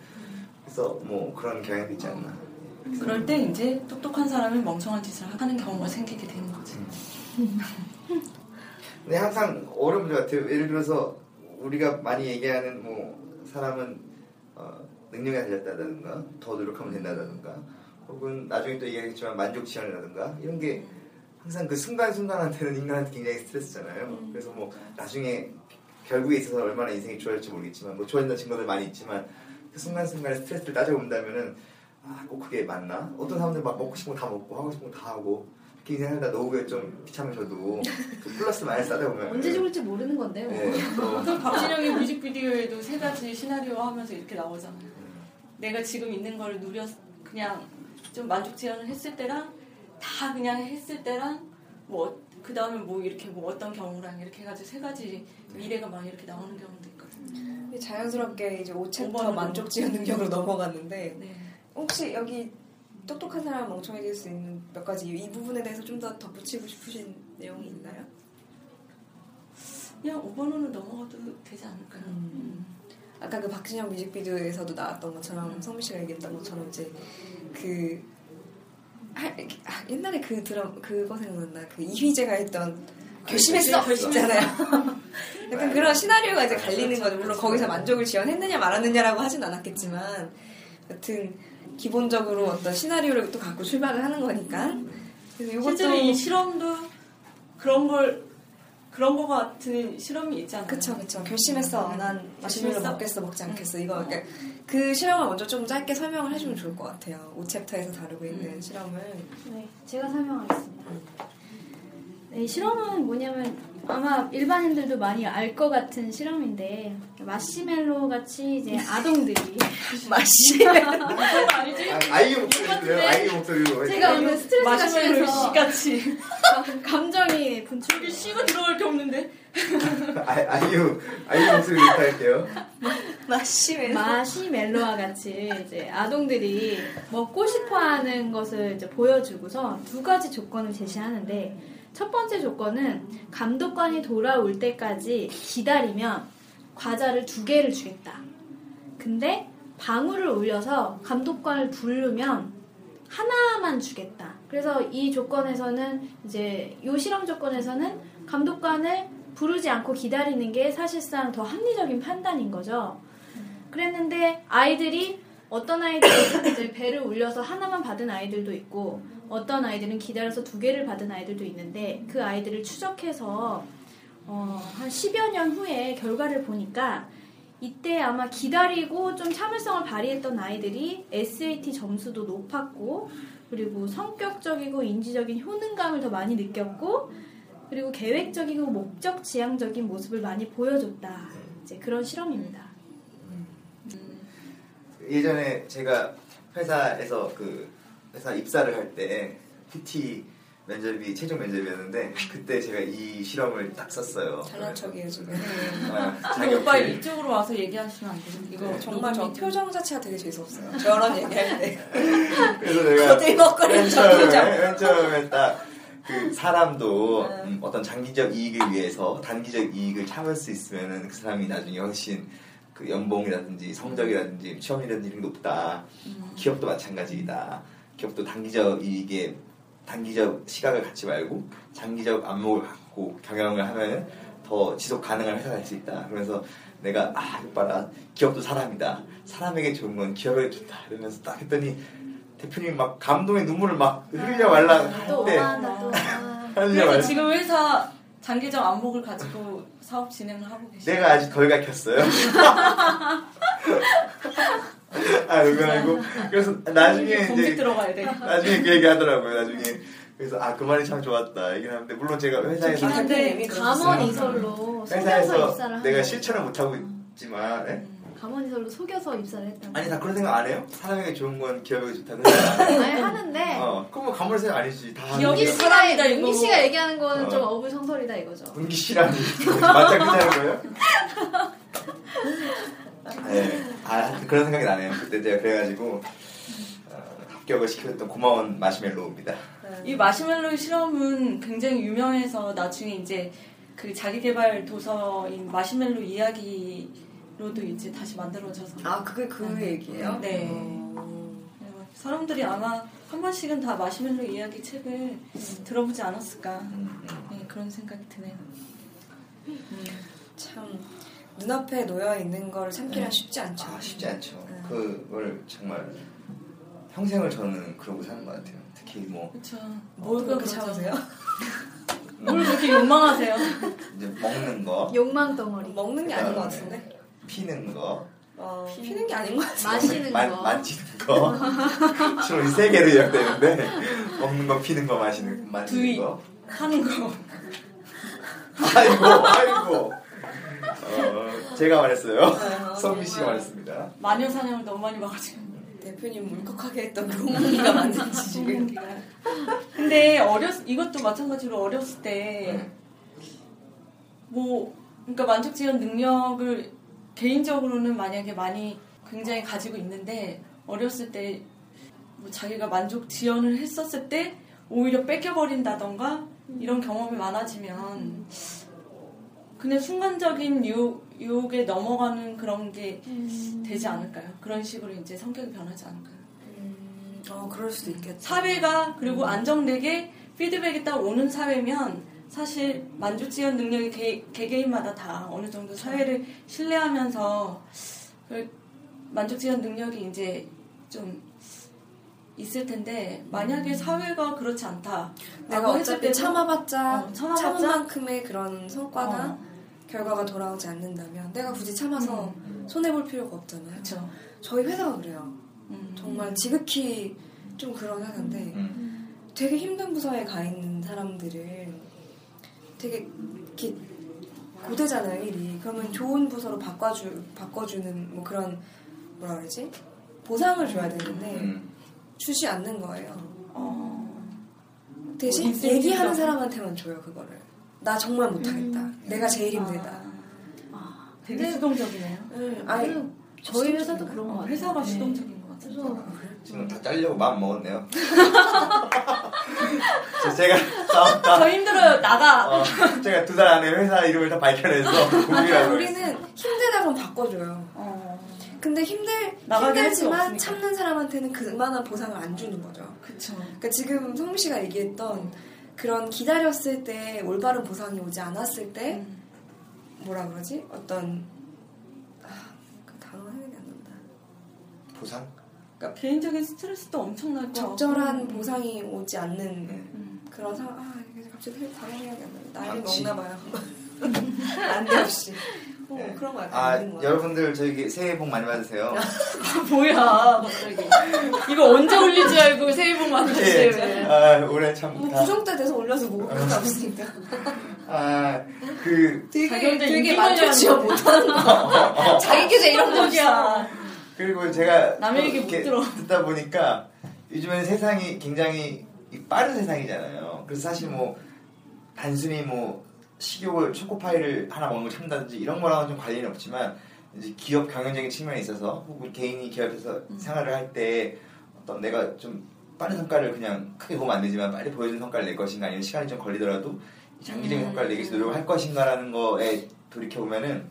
그래서 뭐 그런 경향도 있지 않나. 그럴 때 이제 똑똑한 사람이 멍청한 짓을 하는 경우가 생기게 되는 거지. 근데 항상 어려운 것 같아요. 예를 들어서 우리가 많이 얘기하는 뭐 사람은 어, 능력에 달렸다든가 더 노력하면 된다든가 혹은 나중에 또 얘기하겠지만 만족 지향이라든가 이런 게 항상 그 순간순간한테는 인간한테 굉장히 스트레스잖아요. 그래서 뭐 나중에 결국에 있어서 얼마나 인생이 좋아질지 모르겠지만 뭐 좋아진다는 증거들 많이 있지만 그 순간순간의 스트레스를 따져본다면은 아, 꼭 그게 맞나? 어떤 사람들 막 먹고 싶은 거 다 먹고 하고 싶은 거 다 하고 이렇게 인생하다 노후에 좀 비참해져도 그 플러스 마이너스 따져보면 언제 죽을지 모르는 건데요. 네, 또그 박진영의 뮤직비디오에도 세 가지 시나리오 하면서 이렇게 나오잖아요. 내가 지금 있는 걸 누려 그냥 좀 만족 지향을 했을 때랑 다 그냥 했을 때랑 뭐 그 다음에 뭐 이렇게 뭐 어떤 경우랑 이렇게 해가지고 세 가지 미래가 막 이렇게 나오는 경우도 있거든요. 자연스럽게 이제 5챕터 오버는 만족지향 능력으로 넘어갔는데 네. 혹시 여기 똑똑한 사람 멍청해질 수 있는 몇 가지 이 부분에 대해서 좀 더 덧붙이고 싶으신 내용이 있나요? 그냥 5번으로 넘어가도 되지 않을까요? 음. 아까 그 박진영 뮤직비디오에서도 나왔던 것처럼 성미 씨가 얘기했던 것처럼 이제 그 할- 아, 옛날에 그 드럼 그거 생각난다. 그 이휘재가 했던 결심했어 있잖아요. 약간 그런 시나리오가 이제 갈리는 거죠. 물론 거기서 만족을 지원했느냐 말았느냐라고 하진 않았겠지만 여튼 기본적으로 어떤 시나리오를 또 갖고 출발을 하는 거니까. 그래서 이것도 실제로 이 실험도 그런 걸 그런 거 같은 실험이 있잖아요. 그쵸 그쵸. 결심했어 난 마시멜로? 먹겠어 먹지 않겠어. 이거 그러니까 그 실험을 먼저 좀 짧게 설명을 해주면 좋을 것 같아요. 5챕터에서 다루고 있는 실험을. 네, 제가 설명하겠습니다. 네, 이 실험은 뭐냐면 아마 일반인들도 많이 알 것 같은 실험인데 마시멜로 같이 이제 아동들이 마시멜로 아니지? 아, 아이유 목소리로 아이유 목소리로 제가 오늘 스트레스 마시멜로 씨같이 감정이 분출 여기 씨가 들어갈 게 없는데 아, 아이유 아이유 목소리로 부탁할게요. 마시멜로. 마시멜로와 같이 이제 아동들이 먹고 싶어하는 것을 이제 보여주고서 두 가지 조건을 제시하는데 첫 번째 조건은 감독관이 돌아올 때까지 기다리면 과자를 두 개를 주겠다. 근데 방울을 올려서 감독관을 부르면 하나만 주겠다. 그래서 이 조건에서는 이제 요 실험 조건에서는 감독관을 부르지 않고 기다리는 게 사실상 더 합리적인 판단인 거죠. 그랬는데 아이들이 어떤 아이들은 이제 배를 울려서 하나만 받은 아이들도 있고 어떤 아이들은 기다려서 두 개를 받은 아이들도 있는데 그 아이들을 추적해서 어, 한 10여 년 후에 결과를 보니까 이때 아마 기다리고 좀 참을성을 발휘했던 아이들이 SAT 점수도 높았고 그리고 성격적이고 인지적인 효능감을 더 많이 느꼈고 그리고 계획적이고 목적 지향적인 모습을 많이 보여줬다. 이제 그런 실험입니다. 예전에 제가 회사에서 그 회사 입사를 할 때 PT 면접이 최종 면접이었는데 그때 제가 이 실험을 딱 썼어요. 잘난 척이에요 지금. 아, 자기 자기 오빠. 이쪽으로 와서 얘기하시면 안 돼요. 이거 네. 정말 저 표정 자체가 되게 재수없어요. 저런 얘기할 때. 그래서 내가 거들먹거리는 처음에 표정. 맨 처음에 딱그 사람도 네. 음, 어떤 장기적 이익을 위해서 단기적 이익을 참을 수 있으면은 그 사람이 나중에 훨씬 그 연봉이라든지 성적이라든지 취업이라든지 이런 게 높다. 기업도 마찬가지이다. 기업도 단기적 이익에 단기적 시각을 갖지 말고 장기적 안목을 갖고 경영을 하면은 더 지속 가능한 회사가 될 수 있다. 그러면서 내가 아 이거 봐라 기업도 사람이다. 사람에게 좋은 건 기업에게 좋다. 이러면서 딱 했더니 대표님 막 감동의 눈물을 막 흘려 말라 할때 나도 엄마. 흘려 그래서 말라. 지금 회사 장기적 안목을 가지고 사업 진행을 하고 계시죠. 내가 아직 덜 가켰어요. 아 농담이고 그래서 나중에 공식 이제 들어가야 돼. 나중에 그 얘기 하더라고요. 나중에 그래서 아 그 말이 참 좋았다 얘기를 하는데 물론 제가 회사에서 아, 근데 감원 이설로 속여서 회사에서 내가 거예요. 실천을 못 하고 있지만 예? 감원 이설로 속여서 입사를 했다고. 아니 다 그런 생각 안 해요? 사람에게 좋은 건 기업에게 좋다는 생각 안 해요? 아니 하는데 어 그럼 뭐 생각 아니지 다 은기 하는데 씨가 사람이다, 이거. 은기 씨가 얘기하는 거는 어. 좀 어불성설이다 이거죠. 은기 씨라니 맞짱 뜨자는 거예요? 네, 아 그런 생각이 나네요. 그때 제가 그래가지고 어, 합격을 시켜줬던 고마운 마시멜로우입니다. 이 마시멜로 실험은 굉장히 유명해서 나중에 이제 그 자기개발 도서인 마시멜로 이야기 로도 이제 다시 만들어져서 아 그게 그 얘기예요? 네. 어. 사람들이 아마 한 번씩은 다 마시멜로 이야기 책을 들어보지 않았을까 음, 음. 네, 그런 생각이 드네요. 참 눈앞에 놓여 있는 걸 참기가 쉽지 않죠. 아 쉽지 않죠. 네. 그걸 정말 평생을 저는 그러고 사는 것 같아요. 특히 뭐 그렇죠. 뭘 그렇게 그러죠? 참으세요? 뭘 그렇게 욕망하세요? 이제 먹는 거, 욕망 덩어리. 먹는 게 아닌 것 같은데. 피는 거, 어, 피는 게 아닌 것 같아요. 마시는 만, 거. 만지는 거. 주로 이 세 개로 요약되는데 먹는 거, 피는 거, 마시는 거, 만지는 두위. 거. 하는 거. 아이고, 아이고. 어, 제가 말했어요. 아, 성미 씨가 정말. 말했습니다. 마녀 사냥을 너무 많이 봐가지고. 대표님 울컥하게 했던 그 홍기가 맞는지 지금. 근데 어렸 이것도 마찬가지로 어렸을 때 뭐 그러니까 만족 지원 능력을 개인적으로는 만약에 많이 굉장히 가지고 있는데 어렸을 때 뭐 자기가 만족 지원을 했었을 때 오히려 뺏겨버린다던가 이런 경험이 많아지면 그냥 순간적인 유혹, 유혹에 넘어가는 그런 게 되지 않을까요? 그런 식으로 이제 성격이 변하지 않을까요? 음, 어, 그럴 수도 있겠다. 사회가 그리고 안정되게 피드백이 딱 오는 사회면 사실 만족 지원 능력이 개, 개개인마다 다 어느 정도 사회를 신뢰하면서 그 만족 지원 능력이 이제 좀 있을 텐데 만약에 사회가 그렇지 않다. 내가 어차피 때도 참아봤자, 어, 참아봤자? 참은 만큼의 그런 성과나 어. 결과가 돌아오지 않는다면 내가 굳이 참아서 음. 손해 볼 필요가 없잖아요. 그렇죠. 저희 회사가 그래요. 음. 정말 지극히 좀 그런 회사인데 음. 되게 힘든 부서에 가 있는 사람들을 되게 이렇게 고되잖아요 일이 그러면 좋은 부서로 바꿔주 바꿔주는 뭐 그런 뭐라 그러지 보상을 줘야 되는데 음. 주지 않는 거예요. 어. 대신 뭐 얘기하는 사람한테만 줘요 그거를. 나 정말 못하겠다. 음. 내가 제일 힘들다. 되게 수동적이네요. 응, 아니 그 저희 회사도 그런 것 어, 같아요. 회사가 네. 수동적인 것 같아요. 지금 다 잘려고 마음 먹었네요. 제가 싸웠다. 저 힘들어요. 나가. 어, 제가 두 달 안에 회사 이름을 다 밝혀내서 공개라고 우리는 힘들다 그럼 바꿔줘요. 어, 근데 힘들 힘들지만. 참는 사람한테는 그만한 보상을 안 주는 거죠. 그쵸. 그러니까 지금 성무 씨가 얘기했던 그런 기다렸을 때 올바른 보상이 오지 않았을 때 음. 뭐라 그러지? 어떤 아, 그 단어 생각이 안 난다. 보상? 개인적인 스트레스도 엄청날 거 적절한 같고. 보상이 오지 않는 음. 그런 상황. 아 갑자기 난다. 나이. 먹나 봐요. 난데없이. 어, 네. 그런 거 아. 여러분들 저기 새해 복 많이 받으세요. 뭐야, 갑자기. 이거 언제 올릴 줄 알고 새해 복 많이 예. 받으세요. 아 올해 참. 뭐 다- 부정 때 돼서 올려서 뭐 그런 거 없으니까. 아그 되게 되게 만족지어 못하는 거. 자기 계좌 이런 거 없어. 야 그리고 제가 남의 또 얘기 못 들어. 듣다 보니까 요즘에는 세상이 굉장히 이 빠른 세상이잖아요. 그래서 사실 뭐 단순히 뭐 식욕을 초코파이를 하나 먹는 걸 참다든지 이런 거랑은 좀 관련이 없지만 이제 기업 경영적인 측면에 있어서 혹은 개인이 기업에서 음. 생활을 할 때 어떤 내가 좀 빠른 성과를 그냥 크게 보면 안 되지만 빨리 보여주는 성과를 낼 것인가 아니면 시간이 좀 걸리더라도 장기적인 음. 성과를 내기 위해서 노력을 할 것인가라는 거에 돌이켜 보면은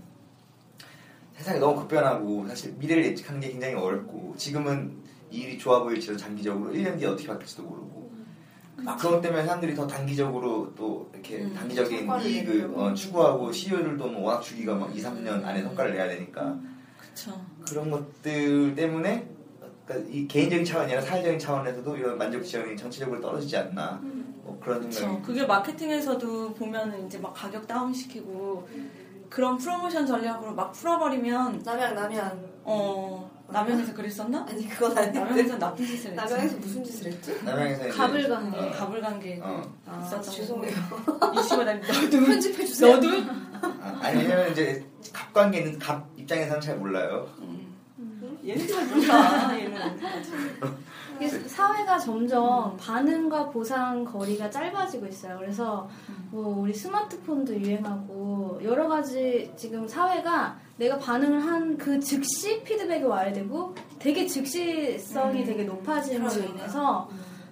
세상이 너무 급변하고 사실 미래를 예측하는 게 굉장히 어렵고 지금은 이 일이 좋아 보일지라도 장기적으로 1년 뒤에 어떻게 바뀔지도 모르고 막 그런 것 때문에 사람들이 더 단기적으로 또 이렇게 음, 단기적인 이익을. 어, 추구하고 CEO들도 뭐 워낙 주기가 막 2, 3년 안에 성과를 내야 되니까. 그쵸. 그런 것들 때문에 그러니까 이 개인적인 차원이 아니라 사회적인 차원에서도 이런 만족 지형이 전체적으로 떨어지지 않나. 뭐 그런 그쵸. 생각이 그게 마케팅에서도 보면은 이제 막 가격 다운시키고 그런 프로모션 전략으로 막 풀어버리면 남양 남양. 어 남양에서 그랬었나? 아니 그건 아닌데. 남양에서 나쁜 짓을 했지. 남양에서 무슨 짓을 했지? 남양에서 갑을 가는 어, 게. 갑을 간게 어. 아, 있었던 죄송해요. 이슈가 난 너도 편집해 주세요. 너도 아, 아니 왜냐면 이제 갑 관계는 갑 입장에서는 잘 몰라요. 얘는 잘 몰라 얘는 사회가 점점 반응과 보상 거리가 짧아지고 있어요. 그래서 뭐 우리 스마트폰도 유행하고 여러 가지 지금 사회가 내가 반응을 한 그 즉시 피드백이 와야 되고 되게 즉시성이 음. 되게 높아짐으로. 인해서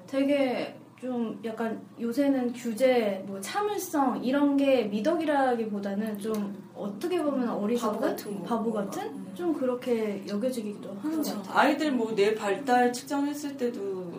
되게 좀 약간 요새는 규제, 뭐 참을성 이런 게 미덕이라기보다는 좀 어떻게 보면 바보 어리석은 같은 거. 바보 같은 음. 좀 그렇게 여겨지기도 하는 것 그렇죠. 같아요. 아이들 뭐 뇌 발달 측정했을 때도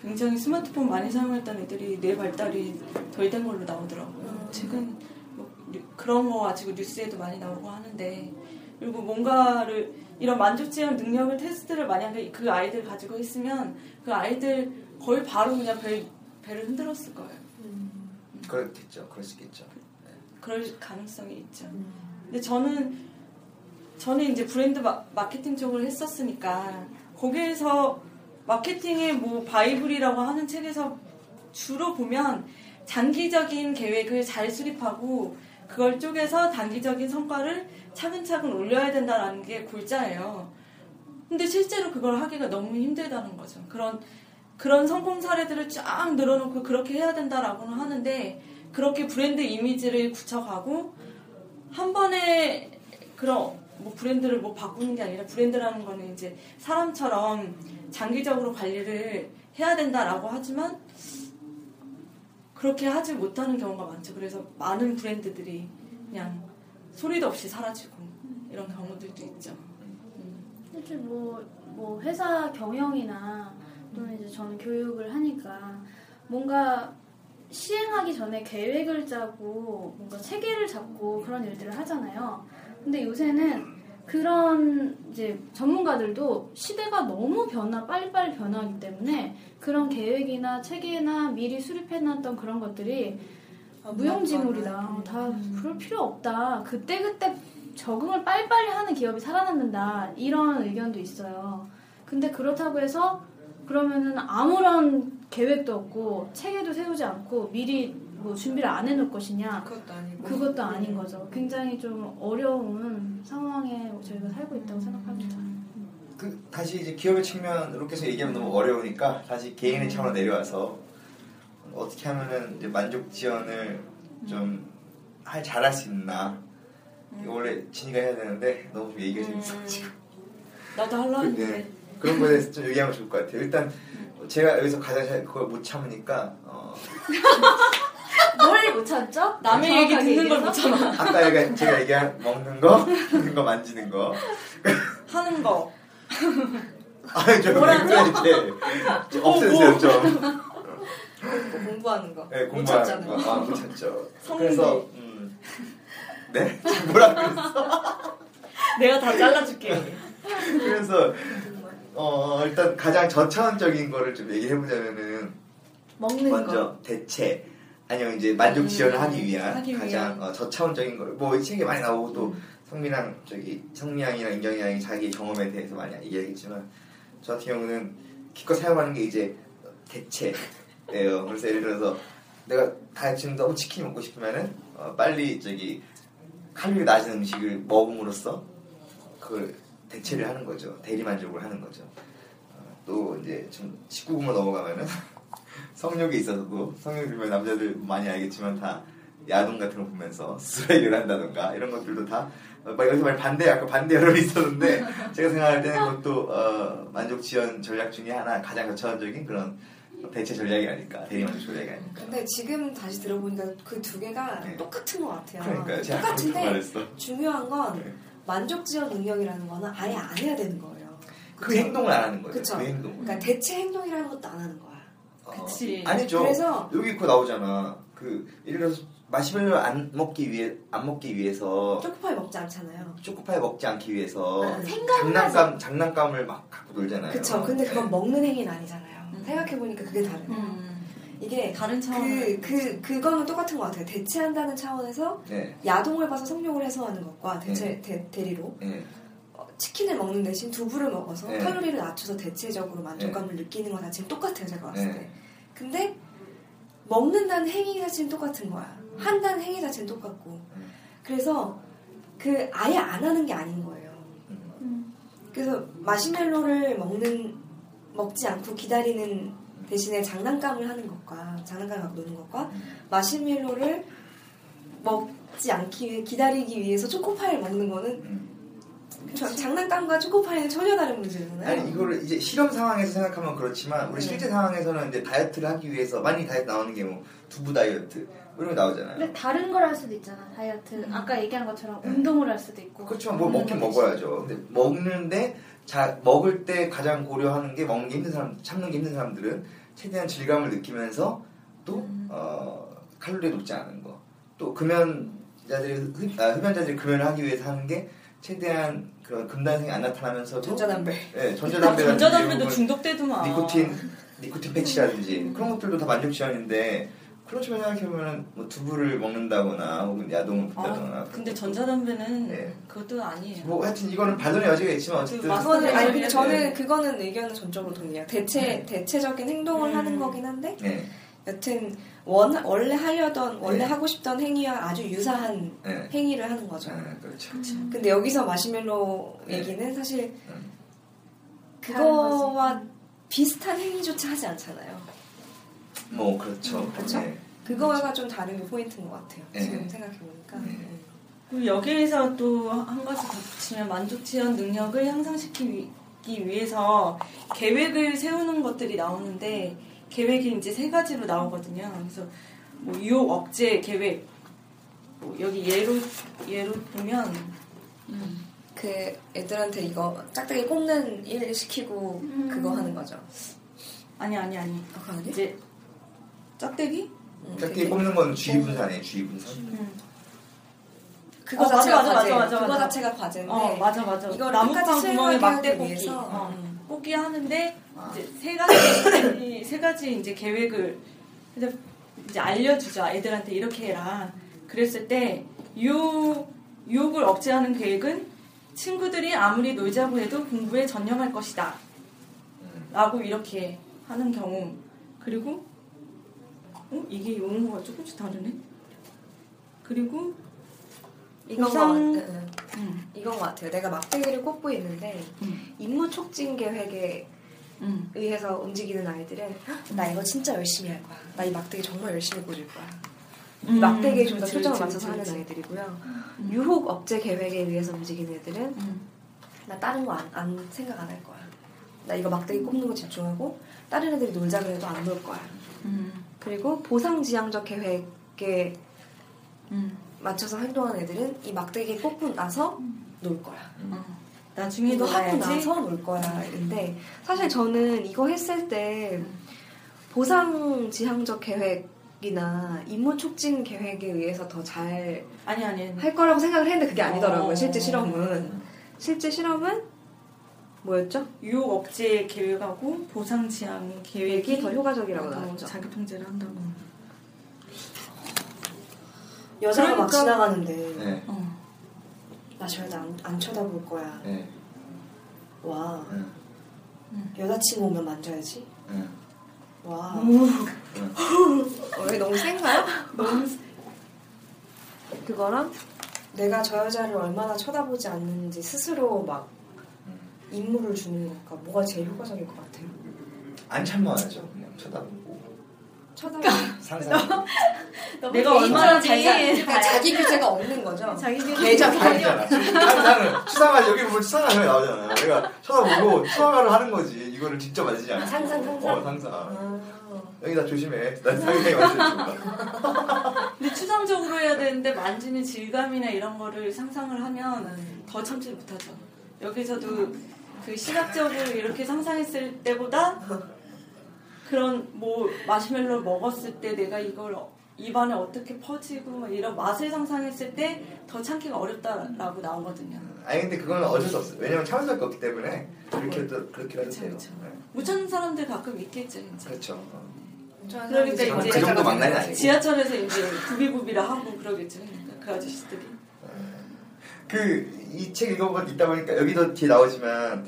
굉장히 스마트폰 많이 사용했던 애들이 뇌 발달이 덜 된 걸로 나오더라고요. 음. 최근 뭐 뉴- 그런 거 가지고 뉴스에도 많이 나오고 하는데 그리고 뭔가를 이런 만족지연 능력을 테스트를 만약에 그 아이들 가지고 있으면 그 아이들 거의 바로 그냥 배, 배를 흔들었을 거예요. 그렇겠죠. 그럴 수 있겠죠. 그럴 가능성이 있죠. 음. 근데 저는 저는 이제 브랜드 마, 마케팅 쪽을 했었으니까 거기에서 마케팅의 뭐 바이블이라고 하는 책에서 주로 보면 장기적인 계획을 잘 수립하고 그걸 쪼개서 단기적인 성과를 차근차근 올려야 된다는 게 골자예요. 근데 실제로 그걸 하기가 너무 힘들다는 거죠. 그런 그런 성공 사례들을 쫙 늘어놓고 그렇게 해야 된다라고는 하는데 그렇게 브랜드 이미지를 굳혀가고 한 번에 그런 뭐 브랜드를 뭐 바꾸는 게 아니라 브랜드라는 거는 이제 사람처럼 장기적으로 관리를 해야 된다라고 하지만 그렇게 하지 못하는 경우가 많죠. 그래서 많은 브랜드들이 그냥 소리도 없이 사라지고 이런 경우들도 있죠. 사실 뭐, 뭐 회사 경영이나 또는 이제 저는 교육을 하니까 뭔가 시행하기 전에 계획을 짜고 뭔가 체계를 잡고 그런 일들을 하잖아요. 근데 요새는 그런 이제 전문가들도 시대가 너무 변화 빨리빨리 변화하기 때문에 그런 계획이나 체계나 미리 수립해놨던 그런 것들이 아, 무용지물이다. 다 그럴 필요 없다. 그때그때 적응을 빨리빨리 하는 기업이 살아남는다. 이런 의견도 있어요. 근데 그렇다고 해서 그러면은 아무런 계획도 없고 체계도 세우지 않고 미리 뭐 준비를 안 해놓을 것이냐. 그것도 아니고. 그것도 아닌 거죠. 굉장히 좀 어려운 상황에 저희가 살고 있다고 생각합니다. 그 다시 이제 기업의 측면으로 계속 얘기하면 너무 어려우니까 다시 개인의 차원으로 내려와서 어떻게 하면은 이제 만족 지원을 좀 할 잘할 수 있나 이거 원래 진이가 해야 되는데 너무 좀 얘기가 재밌어가지고 나도 하려고 네. 했는데. 그런 거에 대해서 좀 얘기하면 좋을 것 같아요. 일단 제가 여기서 가장 잘 그걸 못 참으니까 어, 뭘 못 참죠? 남의 얘기 듣는 걸? 못 참아. 아까 얘가 제가 얘기한 먹는 거, 먹는 거 만지는 거. 하는 거. 아니 좀? 이렇게 좀 없애주세요 좀. 뭐 공부하는 거. 네, 못 공부하는. 거. 아, 못. 성질. 그래서 음, 네? 뭐라 그랬어? 내가 다 잘라줄게. 그래서 어 일단 가장 저차원적인 거를 좀 얘기해 보자면은 먹는 먼저 거. 대체 아니면 이제 만족 지원을 음, 하기 위한 하기 가장 위한. 어, 저차원적인 걸뭐이 책에 많이 나오고 또 성민랑 저기 성미양이랑 인경이 양이 자기 경험에 대해서 많이 얘기하겠지만 저 같은 경우는 기껏 사용하는 게 이제 대체예요. 그래서 예를 들어서 내가 다이어트는 너무 치킨이 먹고 싶으면은 어, 빨리 저기 칼로리 낮은 음식을 먹음으로써 그걸 대체를 하는 거죠. 대리 만족을 하는 거죠. 어, 또 이제 좀 19금으로 넘어가면은 성욕에 있어서도 성욕 보면 남자들 많이 알겠지만 다 야동 같은 거 보면서 해결 한다던가 이런 것들도 다 어, 막 여기서 말 반대 아까 반대 여론이 있었는데 제가 생각할 때는 그것도 어, 만족 지원 전략 중에 하나 가장 저차원적인 그런 대체 전략이 아닐까 대리 만족 전략이 아닐까 근데 지금 다시 들어보니까 그 두 개가 네. 똑같은 것 같아요. 그러니까요 똑같은데 중요한 건 네. 만족 지원 능력이라는 거는 아예 안 해야 되는 거예요. 그 그쵸? 행동을 안 하는 그쵸. 그 행동 그러니까 대체 행동이라는 것도 안 하는 거야. 어, 그치. 아니죠 그래서 여기 그거 나오잖아 그 예를 들어서 마시멜로 안 먹기 위해 안 먹기 위해서 초코파이 먹지 않잖아요. 초코파이 먹지 않기 위해서 아, 장난감 장난감을 막 갖고 놀잖아요. 그쵸. 근데 그건 네. 먹는 행위는 아니잖아요. 음. 생각해 보니까 그게 다르요 음. 이게 다른 그, 차원은 그, 그거는 똑같은 것 같아요. 대체한다는 차원에서 네, 야동을 봐서 성욕을 해소하는 것과 대체, 대, 대리로 네, 어, 치킨을 먹는 대신 두부를 먹어서 네. 칼로리를 낮춰서 대체적으로 만족감을 느끼는 건 자체는 똑같아요. 제가 봤을 네. 때. 근데 먹는다는 행위 자체는 똑같은 거야. 한다는 행위 자체는 똑같고. 음. 그래서 그 아예 안 하는 게 아닌 거예요. 음. 그래서 마시멜로를 먹는 먹지 않고 기다리는 대신에 장난감을 하는 것과 장난감을 갖고 노는 것과 마시멜로를 먹지 않기 위해 기다리기 위해서 초코파이를 먹는 거는 음. 저- 장난감과 초코파이는 전혀 다른 문제잖아요. 아니 이거를 이제 실험 상황에서 생각하면 그렇지만 우리 네. 실제 상황에서는 이제 다이어트를 하기 위해서 많이 다이어트 나오는 게 뭐 두부 다이어트 뭐 이런 거 나오잖아요. 근데 다른 걸 할 수도 있잖아. 다이어트. 아까 얘기한 것처럼 운동을 할 수도 있고. 그렇죠. 뭐 먹긴 거 먹어야죠. 근데 먹는데 자 먹을 때 가장 고려하는 게 먹는 게 힘든 사람, 참는 게 힘든 사람들은 최대한 질감을 느끼면서 또 음. 어, 칼로리 높지 않은 거. 또 금연자들이 흡, 아, 흡연자들이 금연을 하기 위해서 하는 게 최대한 그런 금단성이 안 나타나면서도 전자담배. 네, 전자담배 같은 전자담배도 중독되더만. 니코틴 니코틴 패치라든지 그런 것들도 다 만족 지원인데 그렇지만 생각해보면 뭐 두부를 먹는다거나 혹은 야동을 본다거나 아, 근데 전자담배는 네. 그것도 아니에요. 뭐 하여튼 이거는 반론의 여지가 있지만 어쨌든 그 마스- 그거는 아니 근데 네. 저는 그거는 의견은 전적으로 동의해요. 대체 대체적인 행동을 음. 하는 거긴 한데 네, 여튼 원 원래 하려던 원래 네. 하고 싶던 행위와 아주 유사한 네. 행위를 하는 거죠. 아, 그렇죠. 근데 여기서 마시멜로 네. 얘기는 사실 음. 그거와 비슷한 행위조차 하지 않잖아요. 뭐 그렇죠. 그렇죠? 네. 그거가 좀 다른 게 포인트인 것 같아요. 네. 지금 생각해 보니까. 네. 그리고 여기에서 또 한 가지 덧붙이면 만족 지원 능력을 향상시키기 위해서 계획을 세우는 것들이 나오는데 계획이 이제 세 가지로 나오거든요. 그래서 뭐 유혹 억제 계획 뭐 여기 예로 예로 보면 음, 그 애들한테 이거 짝대기 꼽는 일 시키고 음. 그거 하는 거죠. 아니 아니 아니 아? 이제 짝대기 음, 짝대기 뽑는 건 주의 분산이에요. 주의 분산. 음. 그거 어, 자체가 맞아, 과제. 맞아, 맞아, 그거. 자체가 과제인데. 어 맞아 맞아 이걸 나무판 끝까지 구멍에 막대 뽑기 위해서, 어, 음. 뽑기 하는데 아. 이제 세 가지 세 가지 이제 계획을 근데 이제 알려주죠 애들한테 이렇게 해라 그랬을 때 유혹 유혹을 억제하는 계획은 친구들이 아무리 놀자고 해도 공부에 전념할 것이다 음. 라고 이렇게 하는 경우 그리고 어? 이게 용어가 조금씩 다르네 그리고 이건 거, 보상- 같- 응, 응. 음, 이건 것 같아요. 내가 막대기를 꼽고 있는데 음, 임무 촉진 계획에 음. 의해서 움직이는 아이들은 "헉, 나 이거 진짜 열심히 할 거야. 나 이 막대기 정말 열심히 꽂을 거야. 음, 막대기에 좀 더 초점을 맞춰서 하는. 아이들이고요. 유혹 억제 계획에 의해서 움직이는 애들은 음. 나 다른 거 안 안 생각 안 할 거야. 나 이거 막대기 꼽는 거 집중하고 다른 애들이 놀자 그래도 안 놀 거야. 음. 그리고 보상지향적 계획에 음. 맞춰서 행동하는 애들은 이 막대기 꽂고 나서 놀 거야. 어. 나중에 이거 하고. 나서 놀 거야. 근데 사실 저는 이거 했을 때 보상지향적 계획 이나 임무 촉진 계획에 의해서 더잘할 아니 아니. 거라고 생각을 했는데 그게 아니더라고요. 어. 실제 실험은. 실제 실험은 뭐였죠? 유혹 억제 계획하고 보상 지향 계획이 더 효과적이라고 더 나왔죠. 자기 통제를 한다고. 여자가 막 그러니까- 지나가는데 네. 어. 나 절대 안, 안 쳐다볼 거야. 네. 와 네. 여자친구 오면 만져야지. 네. 와 오. 어, 왜 너무 센가요? 너무 그거랑 내가 저 여자를 얼마나 쳐다보지 않는지 스스로 막 음. 임무를 주는 거가 뭐가 제일 효과적일 것 같아요. 안 참아야죠. 그냥 쳐다보고 쳐다보. 상상. 내가 얼마나 잘 그러니까 자기 규제가 없는 거죠. 자기 계좌 아니잖아. 상상을 추상화 여기 보면 추상화가 나오잖아. 내가 쳐다보고 추상화를 하는 거지. 이거를 직접 만지지 않아. 상상, 상상? 어 상상. 아, 여기다 조심해. 난 상상이 만지는 근데 추상적으로 해야 되는데 만지는 질감이나 이런 거를 상상을 하면 더 참지 못하죠. 여기서도 그 시각적으로 이렇게 상상했을 때보다 그런 뭐 마시멜로 먹었을 때 내가 이걸 어- 입안에 어떻게 퍼지고 막 이런 맛을 상상했을 때 더 참기가 어렵다라고 나오거든요. 아니 근데 그건 어쩔 수 없어. 왜냐면 참을 수가 없기 때문에 그렇게 또 그렇게 해도 그쵸, 돼요. 그쵸. 네. 못 참는 사람들 가끔 있겠죠, 진짜. 그렇죠. 어. 그러니까 이제 그 정도 망나니 아니고. 지하철에서 이제 부비부비라 하고 그러겠죠. 그러니까 그 아저씨들이. 그 이 책 읽어보고 있다 보니까 여기도 뒤에 나오지만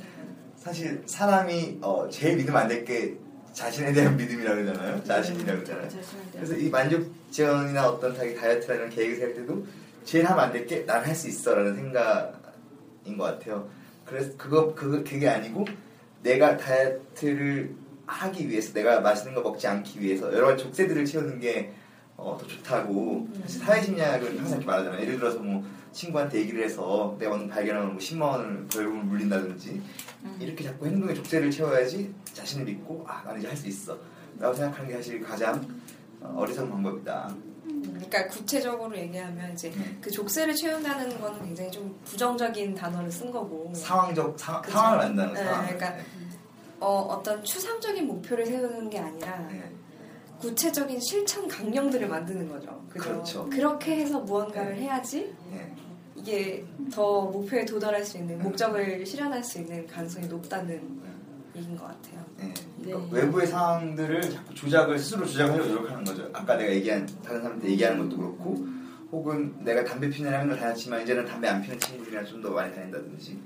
사실 사람이 어, 제일 믿으면 안 될 게 자신에 대한 믿음이라고 그러잖아요. 자신이라고 그러잖아요. 그래서 이 만족지원이나 어떤 자기 다이어트라는 계획을 세울 때도 제일 하면 안 될 게 난 할 수 있어라는 생각인 것 같아요. 그래서 그거 그거 그게 아니고 내가 다이어트를 하기 위해서 내가 맛있는 거 먹지 않기 위해서 여러 가지 족쇄들을 채우는 게 어, 더 좋다고 사실 사회심리학은 항상 이렇게 말하잖아요. 예를 들어서 뭐 친구한테 얘기를 해서 내가 오늘 발견하면 뭐 10만 원을 벌금을 물린다든지 이렇게 자꾸 행동에 족쇄를 채워야지 자신을 믿고 아 나는 이제 할 수 있어 라고 생각하는 게 사실 가장 어, 어리석은 방법이다. 그러니까 구체적으로 얘기하면 이제 네. 그 족쇄를 채운다는 거는 굉장히 좀 부정적인 단어를 쓴 거고 상황적 상, 그쵸. 상황을 만드는 네, 상황. 그러니까 어, 어떤 추상적인 목표를 세우는 게 아니라 네. 구체적인 실천 강령들을 만드는 거죠. 그죠? 그렇죠. 렇게 해서 무언가를 네. 해야지 네. 이게 더 목표에 도달할 수 있는 목적을 실현할 수 있는 가능성이 높다는 얘기인 것 같아요. 네. 네. 그러니까 외부의 상황들을 자꾸 조작을 스스로 조작하려고 노력하는 거죠. 아까 내가 얘기한 다른 사람한테 얘기하는 것도 그렇고, 혹은 내가 담배 피는 학교를 다녔지만 이제는 담배 안 피는 친구들이랑 좀 더 많이 다닌다든지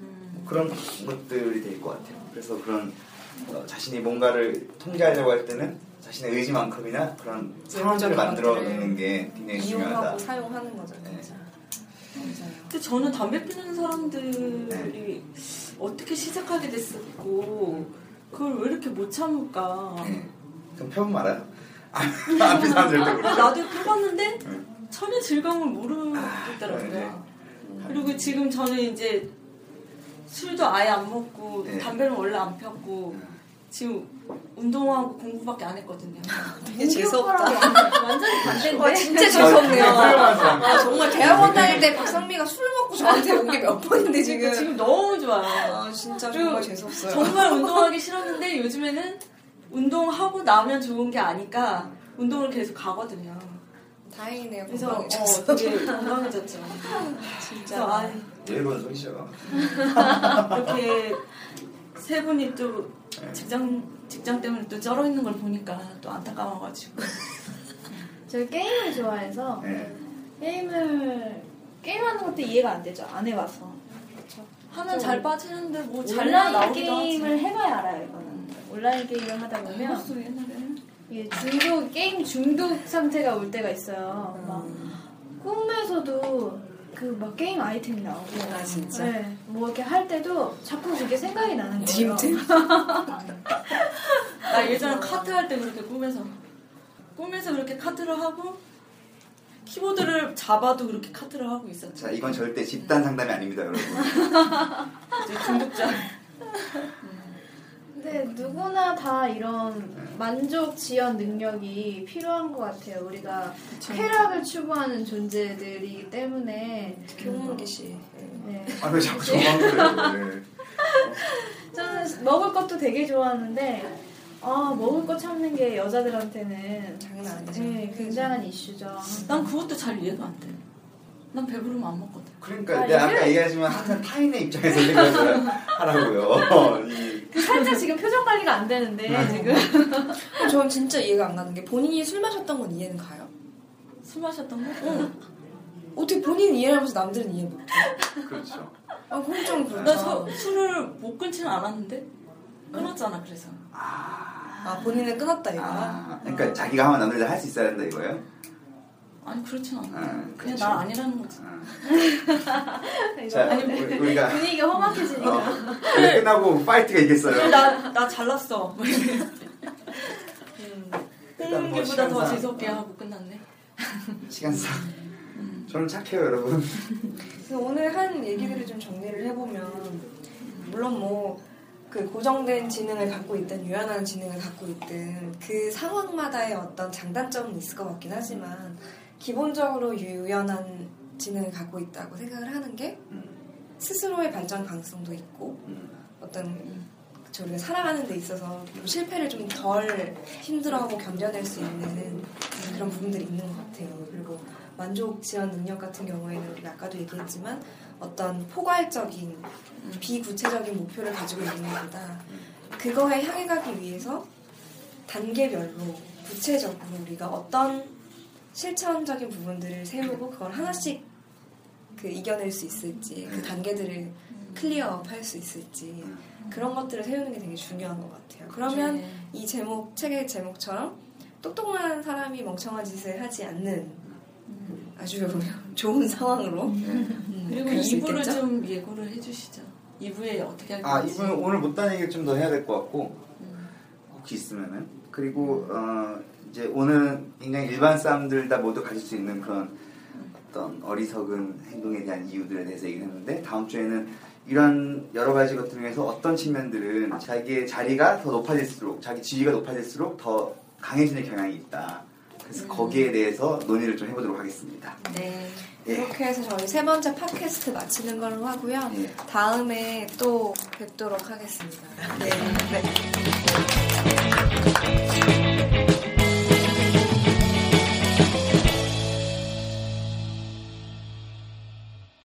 뭐 그런 것들이 될 것 같아요. 그래서 그런 어, 자신이 뭔가를 통제하려고 할 때는 자신의 의지만큼이나 그런 상황들을 외부적인 만들어 놓는 게 굉장히 이용하고 중요하다. 사용하는 거죠, 네. 맞아요. 근데 저는 담배 피는 사람들이 어떻게 시작하게 됐었고 그걸 왜 이렇게 못 참을까? 네. 그럼 펴보면 알아요. 앞에 사람들 때 아, 그렇죠. 나도 펴봤는데 네. 전혀 즐거움을 네. 모르겠더라고요. 그리고 지금 저는 이제 술도 아예 안 먹고 네. 담배는 원래 안 폈고 지금 운동하고 공부밖에 안 했거든요. 되게 재수없다. 완전히 반대인데. 와, 진짜 되게 재수없네요. 사람. 아, 정말 대학원 다닐 때 박상미가 술 먹고 저한테 온 게 몇 번인데 지금. 지금 너무 좋아요. 아, 진짜 정말 재수없어요. 정말 운동하기 싫었는데 요즘에는 운동하고 나면 좋은 게 아니까 운동을 계속 가거든요. 다행이네요. 그래서 어, 건강해졌어. 되게 건강해졌죠. 진짜. 아, 일본 소리죠. 이렇게 세 분이 또 직장 직장 때문에 또 쩔어 있는 걸 보니까 또 안타까워가지고 제가 게임을 좋아해서 네. 게임을 게임하는 것도 이해가 안 되죠. 안 해봐서. 하면 잘 빠지는데 뭐잘 온라인 나오기도 게임을 하지. 해봐야 알아요. 이거는 온라인 게임을 하다 보면. 이게 중독 게임 중독 상태가 올 때가 있어요. 막 꿈에서도 그 막 게임 아이템이 나오고. 아, 진짜? 네. 뭐 이렇게 할 때도 자꾸 그게 생각이 나는 거예요. 나 예전에 카트 할 때 그렇게 꿈에서 꿈에서 그렇게 카트를 하고 키보드를 잡아도 그렇게 카트를 하고 있었죠. 자, 이건 절대 집단 상담이 아닙니다, 여러분. 이제 중독자. 근데 누구나 다 이런 만족 지연 능력이 필요한 것 같아요. 우리가 쾌락을 추구하는 존재들이기 때문에 경문기 씨. 네. 아, 왜 자꾸 저만 그래요? 네. 저는 먹을 것도 되게 좋아하는데 아 먹을 거 참는 게 여자들한테는 장난 아니죠. 네, 굉장한 이슈죠. 난 그것도 잘 이해가 안 돼. 난 배부르면 안 먹거든. 그러니까 아, 내가 아까 얘기하지만 항상 타인의 입장에서 생각을 하라고요. 이- 그 살짝 지금 표정 관리가 안 되는데 음. 지금 저는 진짜 이해가 안 가는 게 본인이 술 마셨던 건 이해는 가요? 술 마셨던 거? 응. 어떻게 본인은 이해하면서 남들은 이해 못해? 그렇죠. 아, 그건 좀 그렇죠. 나 서- 술을 못 끊지는 않았는데 끊었잖아 그래서. 아, 본인은 끊었다, 이거야? 아, 그러니까 자기가 하면 남들 다할 수 있어야 된다 이거예요? 아니 그렇진 않아. 아, 그냥 그렇죠. 난 아니라는 거지. 아. 자, 아니, 우리- 우리가 분위기가 험악해지니까 어, 끝나고 파이트가 있겠어요. 나, 나 잘났어. 일단 뭐 홍문기보다 더 시간상- 재수없게 하고 끝났네. 시간상. 저는 착해요, 여러분. 그래서 오늘 한 얘기들을 좀 정리를 해보면 물론 뭐 그 고정된 지능을 갖고 있든 유연한 지능을 갖고 있든 그 상황마다의 어떤 장단점은 있을 것 같긴 하지만 기본적으로 유연한 지능을 갖고 있다고 생각을 하는 게 음. 스스로의 발전 가능성도 있고 음. 어떤 저희가 살아가는 데 있어서 실패를 좀 덜 힘들어하고 견뎌낼 수 있는 그런 부분들이 있는 것 같아요. 그리고 만족 지원 능력 같은 경우에는 우리가 아까도 얘기했지만 어떤 포괄적인 비구체적인 목표를 가지고 있는 것보다 그거에 향해 가기 위해서 단계별로 구체적으로 우리가 어떤 실천적인 부분들을 세우고 그걸 하나씩 그 이겨낼 수 있을지 그 단계들을 clear up 할 수 있을지 그런 것들을 세우는 게 되게 중요한 것 같아요. 그러면 그래. 이 제목 책의 제목처럼 똑똑한 사람이 멍청한 짓을 하지 않는 아주 좋은 상황으로 음, 그리고 그럴 수 2부를 있겠죠? 좀 예고를 해주시죠. 2부에 어떻게 할 아, 건지. 이분 오늘 못한 얘기 좀더 해야 될 것 같고 혹시 있으면은 그리고 어, 이제 오늘은 굉장히 일반 사람들 다 모두 가질 수 있는 그런 어떤 어리석은 행동에 대한 이유들에 대해서 얘기했는데 다음 주에는 이런 여러 가지 것들 중에서 어떤 측면들은 자기의 자리가 더 높아질수록 자기 지위가 높아질수록 더 강해지는 경향이 있다. 그래서 거기에 대해서 논의를 좀 해보도록 하겠습니다. 네. 예. 이렇게 해서 저희 세 번째 팟캐스트 마치는 걸로 하고요. 예. 다음에 또 뵙도록 하겠습니다. 네. 네.